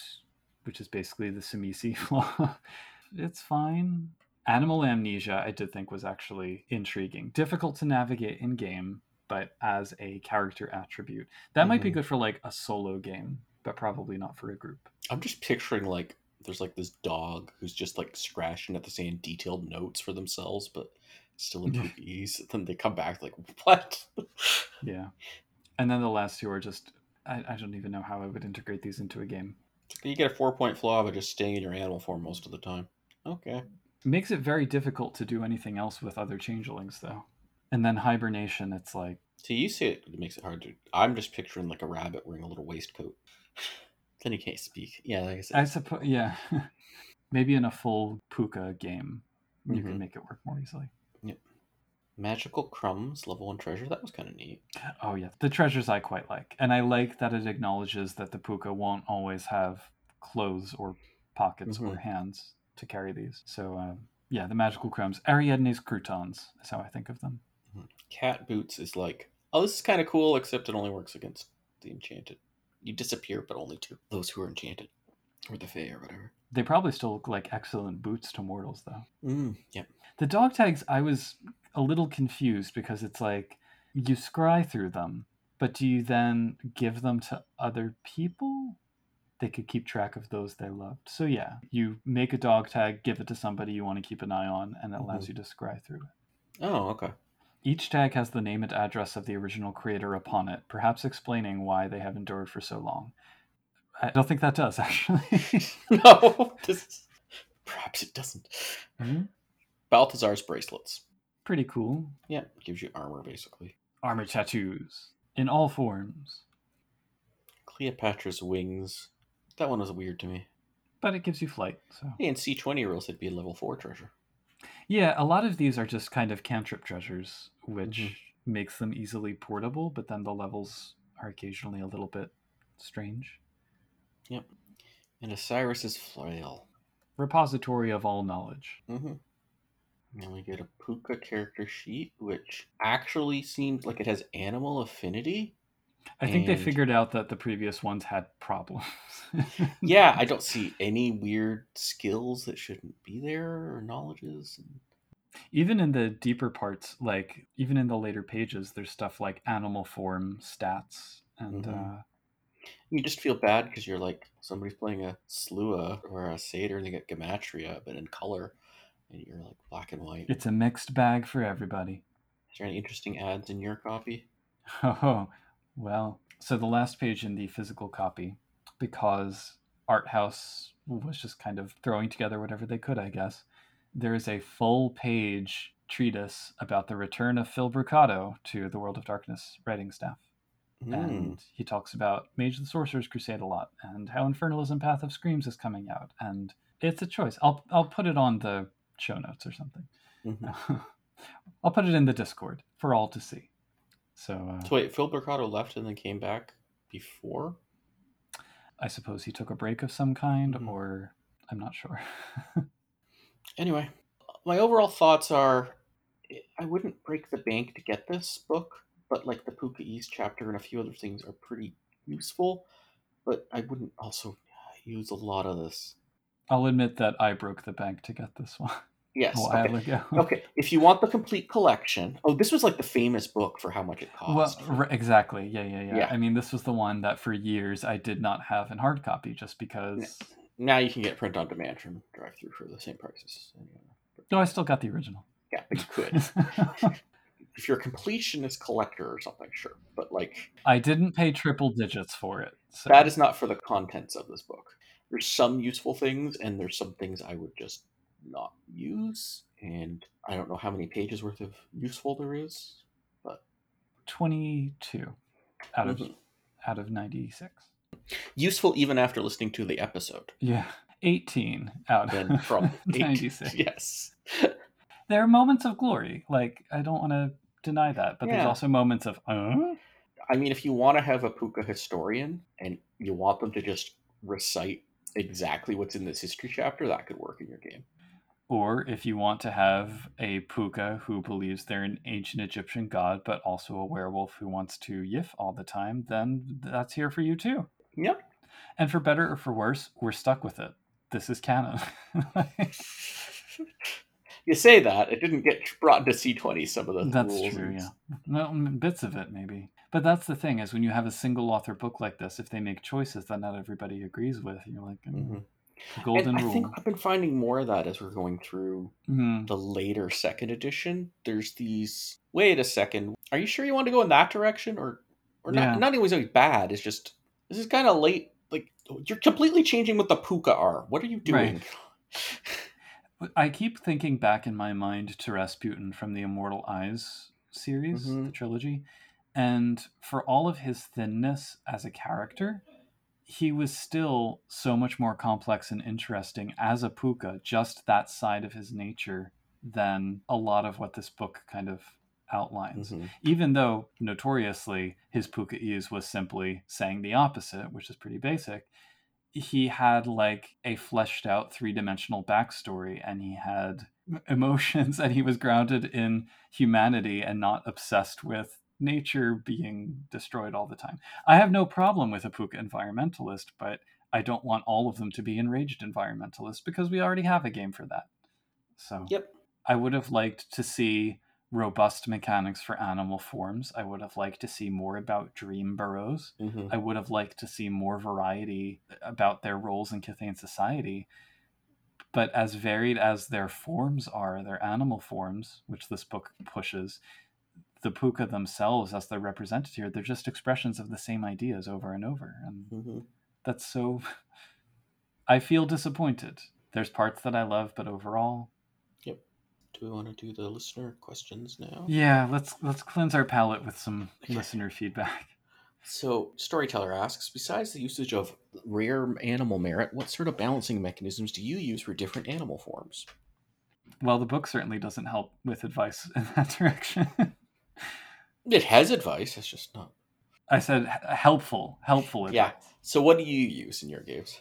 Speaker 3: which is basically the Tzimisce flaw, it's fine. Animal amnesia, I did think was actually intriguing. Difficult to navigate in game, but as a character attribute. That might be
Speaker 2: Mhm.
Speaker 3: good for like a solo game, but probably not for a group.
Speaker 2: I'm just picturing like there's like this dog who's just like scratching at the same detailed notes for themselves, but still in cookies. Then they come back like, what?
Speaker 3: Yeah. And then the last two are just I, I don't even know how I would integrate these into a game.
Speaker 2: you get a four point flaw by just staying in your animal form most of the time. Okay.
Speaker 3: Makes it very difficult to do anything else with other changelings though. And then hibernation, it's like
Speaker 2: So you say it, it makes it hard to. I'm just picturing like a rabbit wearing a little waistcoat. then he can't speak. Yeah, like I said.
Speaker 3: I suppose, yeah. Maybe in a full Pooka game, you
Speaker 2: Mhm.
Speaker 3: can make it work more easily. Yep.
Speaker 2: Magical crumbs, level one treasure. That was kind of neat.
Speaker 3: Oh yeah, the treasures I quite like, and I like that it acknowledges that the pooka won't always have clothes or pockets or
Speaker 2: Mhm.
Speaker 3: hands to carry these. So uh, yeah, the magical crumbs, Ariadne's croutons is how I think of them.
Speaker 2: Cat boots is like, oh, this is kind of cool, except it only works against the enchanted. You disappear, but only to those who are enchanted, or the fae, or whatever.
Speaker 3: They probably still look like excellent boots to mortals, though.
Speaker 2: Mm, yep.
Speaker 3: The dog tags, I was a little confused because it's like you scry through them, but do you then give them to other people? They could keep track of those they loved. So yeah, you make a dog tag, give it to somebody you want to keep an eye on, and it allows
Speaker 2: Mhm.
Speaker 3: you to scry through it.
Speaker 2: Oh, okay.
Speaker 3: Each tag has the name and address of the original creator upon it, perhaps explaining why they have endured for so long. I don't think that does actually.
Speaker 2: no, this is... perhaps it doesn't.
Speaker 3: Mhm.
Speaker 2: Balthazar's bracelets.
Speaker 3: Pretty cool.
Speaker 2: Yeah, gives you armor basically.
Speaker 3: Armor tattoos in all forms,
Speaker 2: Cleopatra's wings. That one was weird to me.
Speaker 3: but it gives you flight. So
Speaker 2: Hey, in C twenty rules, it'd be a level four treasure.
Speaker 3: Yeah, a lot of these are just kind of cantrip treasures, which
Speaker 2: Mhm.
Speaker 3: makes them easily portable, but then the levels are occasionally a little bit strange. Yep.
Speaker 2: And Osiris's flail.
Speaker 3: Repository of all knowledge.
Speaker 2: Mm-hmm. And we get a Pooka character sheet, which actually seems like it has animal affinity.
Speaker 3: I think they figured out that the previous ones had problems.
Speaker 2: Yeah, I don't see any weird skills that shouldn't be there or knowledges.
Speaker 3: even in the deeper parts, like even in the later pages, there's stuff like animal form stats and
Speaker 2: Mhm.
Speaker 3: uh,
Speaker 2: You just feel bad because you're like somebody's playing a Sluagh or a Satyr and they get Gematria, but in color, and you're like black and white.
Speaker 3: it's a mixed bag for everybody.
Speaker 2: Is there any interesting ads in your copy?
Speaker 3: Oh, well. So the last page in the physical copy, because Arthaus was just kind of throwing together whatever they could, I guess, there is a full page treatise about the return of Phil Brucato to the World of Darkness writing staff.
Speaker 2: Hmm.
Speaker 3: And he talks about Mage the Sorcerer's Crusade a lot and how Infernalism Path of Screams is coming out. And it's a choice. I'll, I'll put it on the show notes or something.
Speaker 2: Mhm.
Speaker 3: I'll put it in the Discord for all to see. So, uh,
Speaker 2: So wait, Phil Brucato left and then came back before?
Speaker 3: I suppose he took a break of some kind,
Speaker 2: Mhm.
Speaker 3: or I'm not sure.
Speaker 2: Anyway, my overall thoughts are I wouldn't break the bank to get this book, but like the Pooka-ese chapter and a few other things are pretty useful, but I wouldn't also use a lot of this.
Speaker 3: I'll admit that I broke the bank to get this one
Speaker 2: Yes. okay. okay. If you want the complete collection, oh, this was like the famous book for how much it
Speaker 3: Well,
Speaker 2: cost.
Speaker 3: r- exactly. Yeah, yeah, yeah,
Speaker 2: Yeah.
Speaker 3: I mean, this was the one that for years I did not have in hard copy just because.
Speaker 2: now you can get print on demand from DriveThru for the same prices.
Speaker 3: No, I still got the original.
Speaker 2: Yeah, but you could. if you're a completionist collector or something, sure. But like
Speaker 3: I didn't pay triple digits for it. So.
Speaker 2: that is not for the contents of this book. There's some useful things, and there's some things I would just not use. And I don't know how many pages worth of useful there is.
Speaker 3: but 22 out of
Speaker 2: Mhm.
Speaker 3: out of 96.
Speaker 2: Useful even after listening to the episode.
Speaker 3: Yeah. 18 out
Speaker 2: Then
Speaker 3: of
Speaker 2: from
Speaker 3: 96.
Speaker 2: Yes.
Speaker 3: There are moments of glory. Like, I don't want to deny that, but there's also moments of, uh?
Speaker 2: I mean, if you want to have a Pooka historian and you want them to just recite exactly what's in this history chapter, that could work in your game.
Speaker 3: Or if you want to have a pooka who believes they're an ancient Egyptian god, but also a werewolf who wants to yiff all the time, then that's here for you too.
Speaker 2: Yep.
Speaker 3: And for better or for worse, we're stuck with it. This is canon.
Speaker 2: You say that it didn't get brought into C20. Some of the
Speaker 3: that's
Speaker 2: rules
Speaker 3: true, yeah. No, bits of it maybe. But that's the thing is when you have a single author book like this, if they make choices that not everybody agrees with, you're like, mm,
Speaker 2: Mhm.
Speaker 3: Golden
Speaker 2: I think I've been finding more of that as we're going through
Speaker 3: Mhm.
Speaker 2: the later second edition. There's these. Wait a second. Are you sure you want to go in that direction, or or
Speaker 3: Yeah.
Speaker 2: not? Not always always bad. It's just this is kind of late. Like you're completely changing what the pooka are. What are you doing?
Speaker 3: Right. I keep thinking back in my mind to Rasputin from the Immortal Eyes series,
Speaker 2: Mhm.
Speaker 3: the trilogy. And for all of his thinness as a character, he was still so much more complex and interesting as a pooka, just that side of his nature, than a lot of what this book kind of outlines.
Speaker 2: Mhm.
Speaker 3: Even though notoriously his Pookaese was simply saying the opposite, which is pretty basic, he had like a fleshed out three dimensional backstory and he had emotions and he was grounded in humanity and not obsessed with nature being destroyed all the time. I have no problem with a Pooka environmentalist, but I don't want all of them to be enraged environmentalists because we already have a game for that. So
Speaker 2: Yep.
Speaker 3: I would have liked to see robust mechanics for animal forms. I would have liked to see more about dream burrows.
Speaker 2: Mhm.
Speaker 3: I would have liked to see more variety about their roles in Kithain society. But as varied as their forms are, their animal forms, which this book pushes, the pooka themselves, as they're represented here, they're just expressions of the same ideas over and over. And
Speaker 2: Mhm.
Speaker 3: that's so. I feel disappointed. There's parts that I love, but overall, Yep.
Speaker 2: Do we want to do the listener questions now?
Speaker 3: yeah. Let's let's cleanse our palate with some listener feedback.
Speaker 2: So, Storyteller asks Besides the usage of rare animal merit, what sort of balancing mechanisms do you use for different animal forms?
Speaker 3: Well, the book certainly doesn't help with advice in that direction.
Speaker 2: It has advice, it's just not.
Speaker 3: I said helpful, helpful advice.
Speaker 2: Yeah. So, what do you use in your games?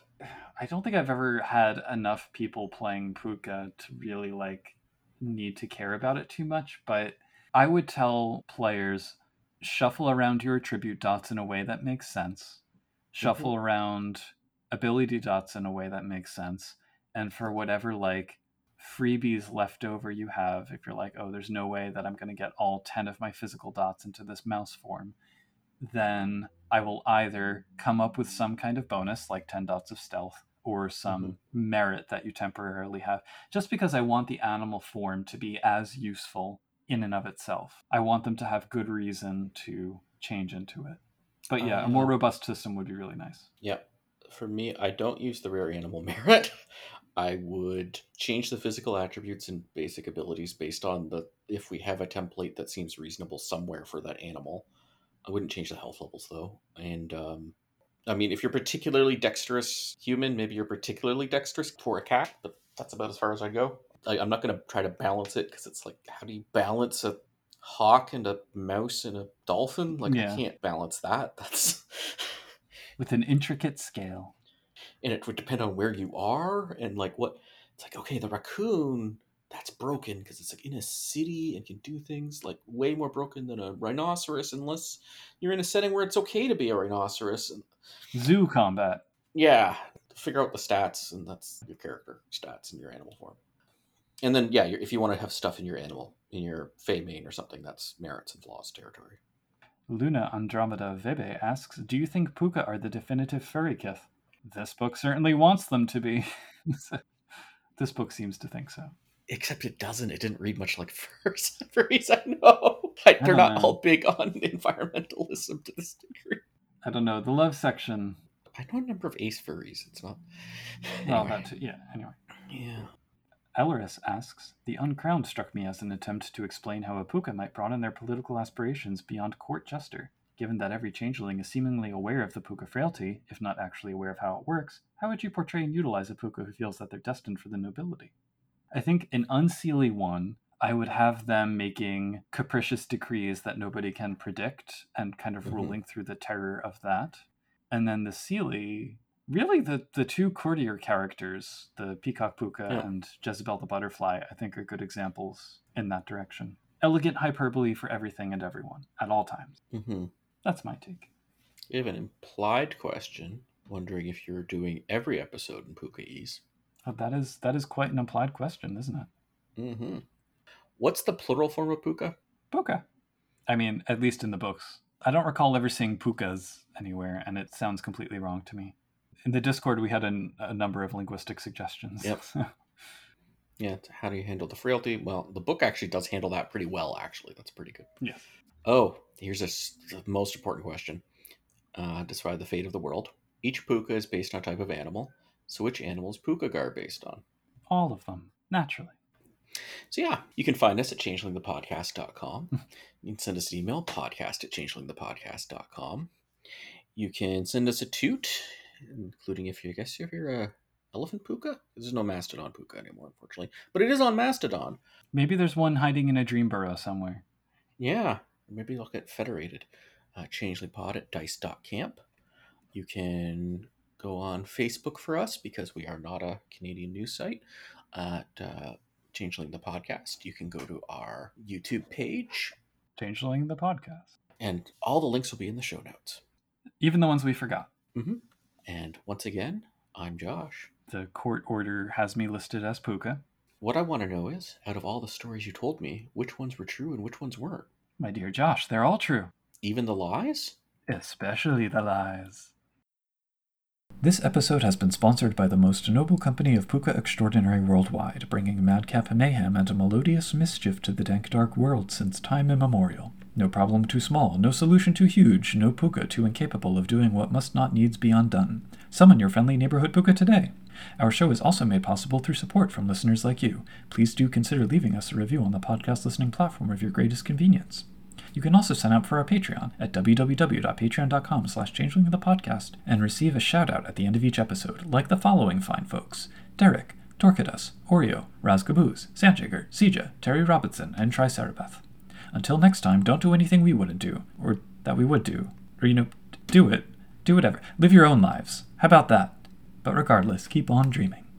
Speaker 3: I don't think I've ever had enough people playing Pooka to really like need to care about it too much, but I would tell players shuffle around your attribute dots in a way that makes sense. Shuffle mm-hmm. around ability dots in a way that makes sense. And for whatever like freebies left over you have, if you're like, oh, there's no way that I'm going to get all 10 of my physical dots into this mouse form, then I will either come up with some kind of bonus, like 10 dots of stealth, or some merit that you temporarily have, just because I want the animal form to be as useful in and of itself. I want them to have good reason to change into it. But yeah, a more
Speaker 2: Uh,
Speaker 3: robust system would be really nice.
Speaker 2: Yep. For me, I don't use the rare animal merit. I would change the physical attributes and basic abilities based on the if we have a template that seems reasonable somewhere for that animal. I wouldn't change the health levels though. And um, I mean, if you're particularly dexterous human, maybe you're particularly dexterous for a cat, but that's about as far as I go. I, I'm not going to try to balance it because it's like, how do you balance a hawk and a mouse and a dolphin? Like,
Speaker 3: Yeah.
Speaker 2: I can't balance that. That's
Speaker 3: With an intricate scale.
Speaker 2: And it would depend on where you are and like what it's like okay the raccoon that's broken because it's like in a city and can do things like way more broken than a rhinoceros unless you're in a setting where it's okay to be a rhinoceros and
Speaker 3: Zoo combat.
Speaker 2: yeah figure out the stats and that's your character stats in your animal form and then yeah if you want to have stuff in your animal in your fae mien or something that's merits and flaws territory
Speaker 3: Luna Andromeda Vebe asks, Do you think Pooka are the definitive furry kith? This book certainly wants them to be. this book seems to think so.
Speaker 2: except it doesn't it didn't read much like furs furries i know Like, they're not
Speaker 3: don't know.
Speaker 2: all big on environmentalism to this degree
Speaker 3: I don't know. The love section.
Speaker 2: I know a number of ace furries. It's not.
Speaker 3: Well,
Speaker 2: Anyway.
Speaker 3: that too. Yeah, anyway.
Speaker 2: Yeah.
Speaker 3: Elleris asks, The Uncrowned struck me as an attempt to explain how a pooka might broaden their political aspirations beyond court jester. Given that every changeling is seemingly aware of the pooka frailty, if not actually aware of how it works, how would you portray and utilize a pooka who feels that they're destined for the nobility? I think an unseelie one, I would have them making capricious decrees that nobody can predict and kind of
Speaker 2: Mhm.
Speaker 3: ruling through the terror of that. And then the Seelie, really the, the two courtier characters, the Peacock Pooka
Speaker 2: Yeah.
Speaker 3: and Jezebel the Butterfly, I think are good examples in that direction. Elegant hyperbole for everything and everyone at all times.
Speaker 2: Mm-hmm.
Speaker 3: That's my take.
Speaker 2: We have an implied question wondering if you're doing every episode in Pooka-ese.
Speaker 3: Oh, that is that is quite an implied question, isn't it?
Speaker 2: Mm-hmm. What's the plural form of Pooka?
Speaker 3: Pooka. I mean, at least in the books. I don't recall ever seeing pookas anywhere, and it sounds completely wrong to me. In the Discord, we had an, a number of linguistic suggestions.
Speaker 2: Yep. Yeah. How do you handle the frailty? Well, the book actually does handle that pretty well. Actually, that's pretty good.
Speaker 3: Yeah.
Speaker 2: Oh, here's a the most important question. Uh, describe the fate of the world. Each pooka is based on a type of animal. So which animal is Pooka Gar based on?
Speaker 3: All of them, naturally.
Speaker 2: So yeah, you can find us at changelingthepodcast.com. you can send us an email, podcast at changelingthepodcast.com. You can send us a toot, including if you I guess if you're a elephant pooka. There's no mastodon pooka anymore, unfortunately, but it is on Mastodon.
Speaker 4: Maybe there's one hiding in a dream burrow somewhere.
Speaker 2: Yeah, maybe look at Federated. Uh, Changeling Pod at dice.camp. You can go on Facebook for us because we are not a Canadian news site at uh, Changeling the Podcast. You can go to our YouTube page,
Speaker 4: Changeling the podcast.
Speaker 2: and all the links will be in the show notes.
Speaker 4: Even the ones we forgot.
Speaker 2: And once again, I'm Josh.
Speaker 4: The court order has me listed as Pooka.
Speaker 2: What I want to know is, out of all the stories you told me, which ones were true and which ones weren't?
Speaker 4: My dear Josh, they're all true.
Speaker 2: Even the lies?
Speaker 4: Especially the lies.
Speaker 3: This episode has been sponsored by the most noble company of Pooka Extraordinary worldwide, bringing madcap mayhem and melodious mischief to the dank dark world since time immemorial. No problem too small, no solution too huge, no Pooka too incapable of doing what must not needs be undone. Summon your friendly neighborhood Pooka today. Our show is also made possible through support from listeners like you. Please do consider leaving us a review on the podcast listening platform of your greatest convenience. You can also sign up for our Patreon at www.patreon.com slash changelingthepodcast and receive a shout out at the end of each episode, like the following fine folks. Derek, Torkidus, Oreo, Razgaboos, Sandjigger, Sija, Terry Robinson, and Tricerabeth. Until next time, don't do anything we wouldn't do, or that we would do, or, you know, do it, do whatever. Live your own lives. How about that? But regardless, keep on dreaming.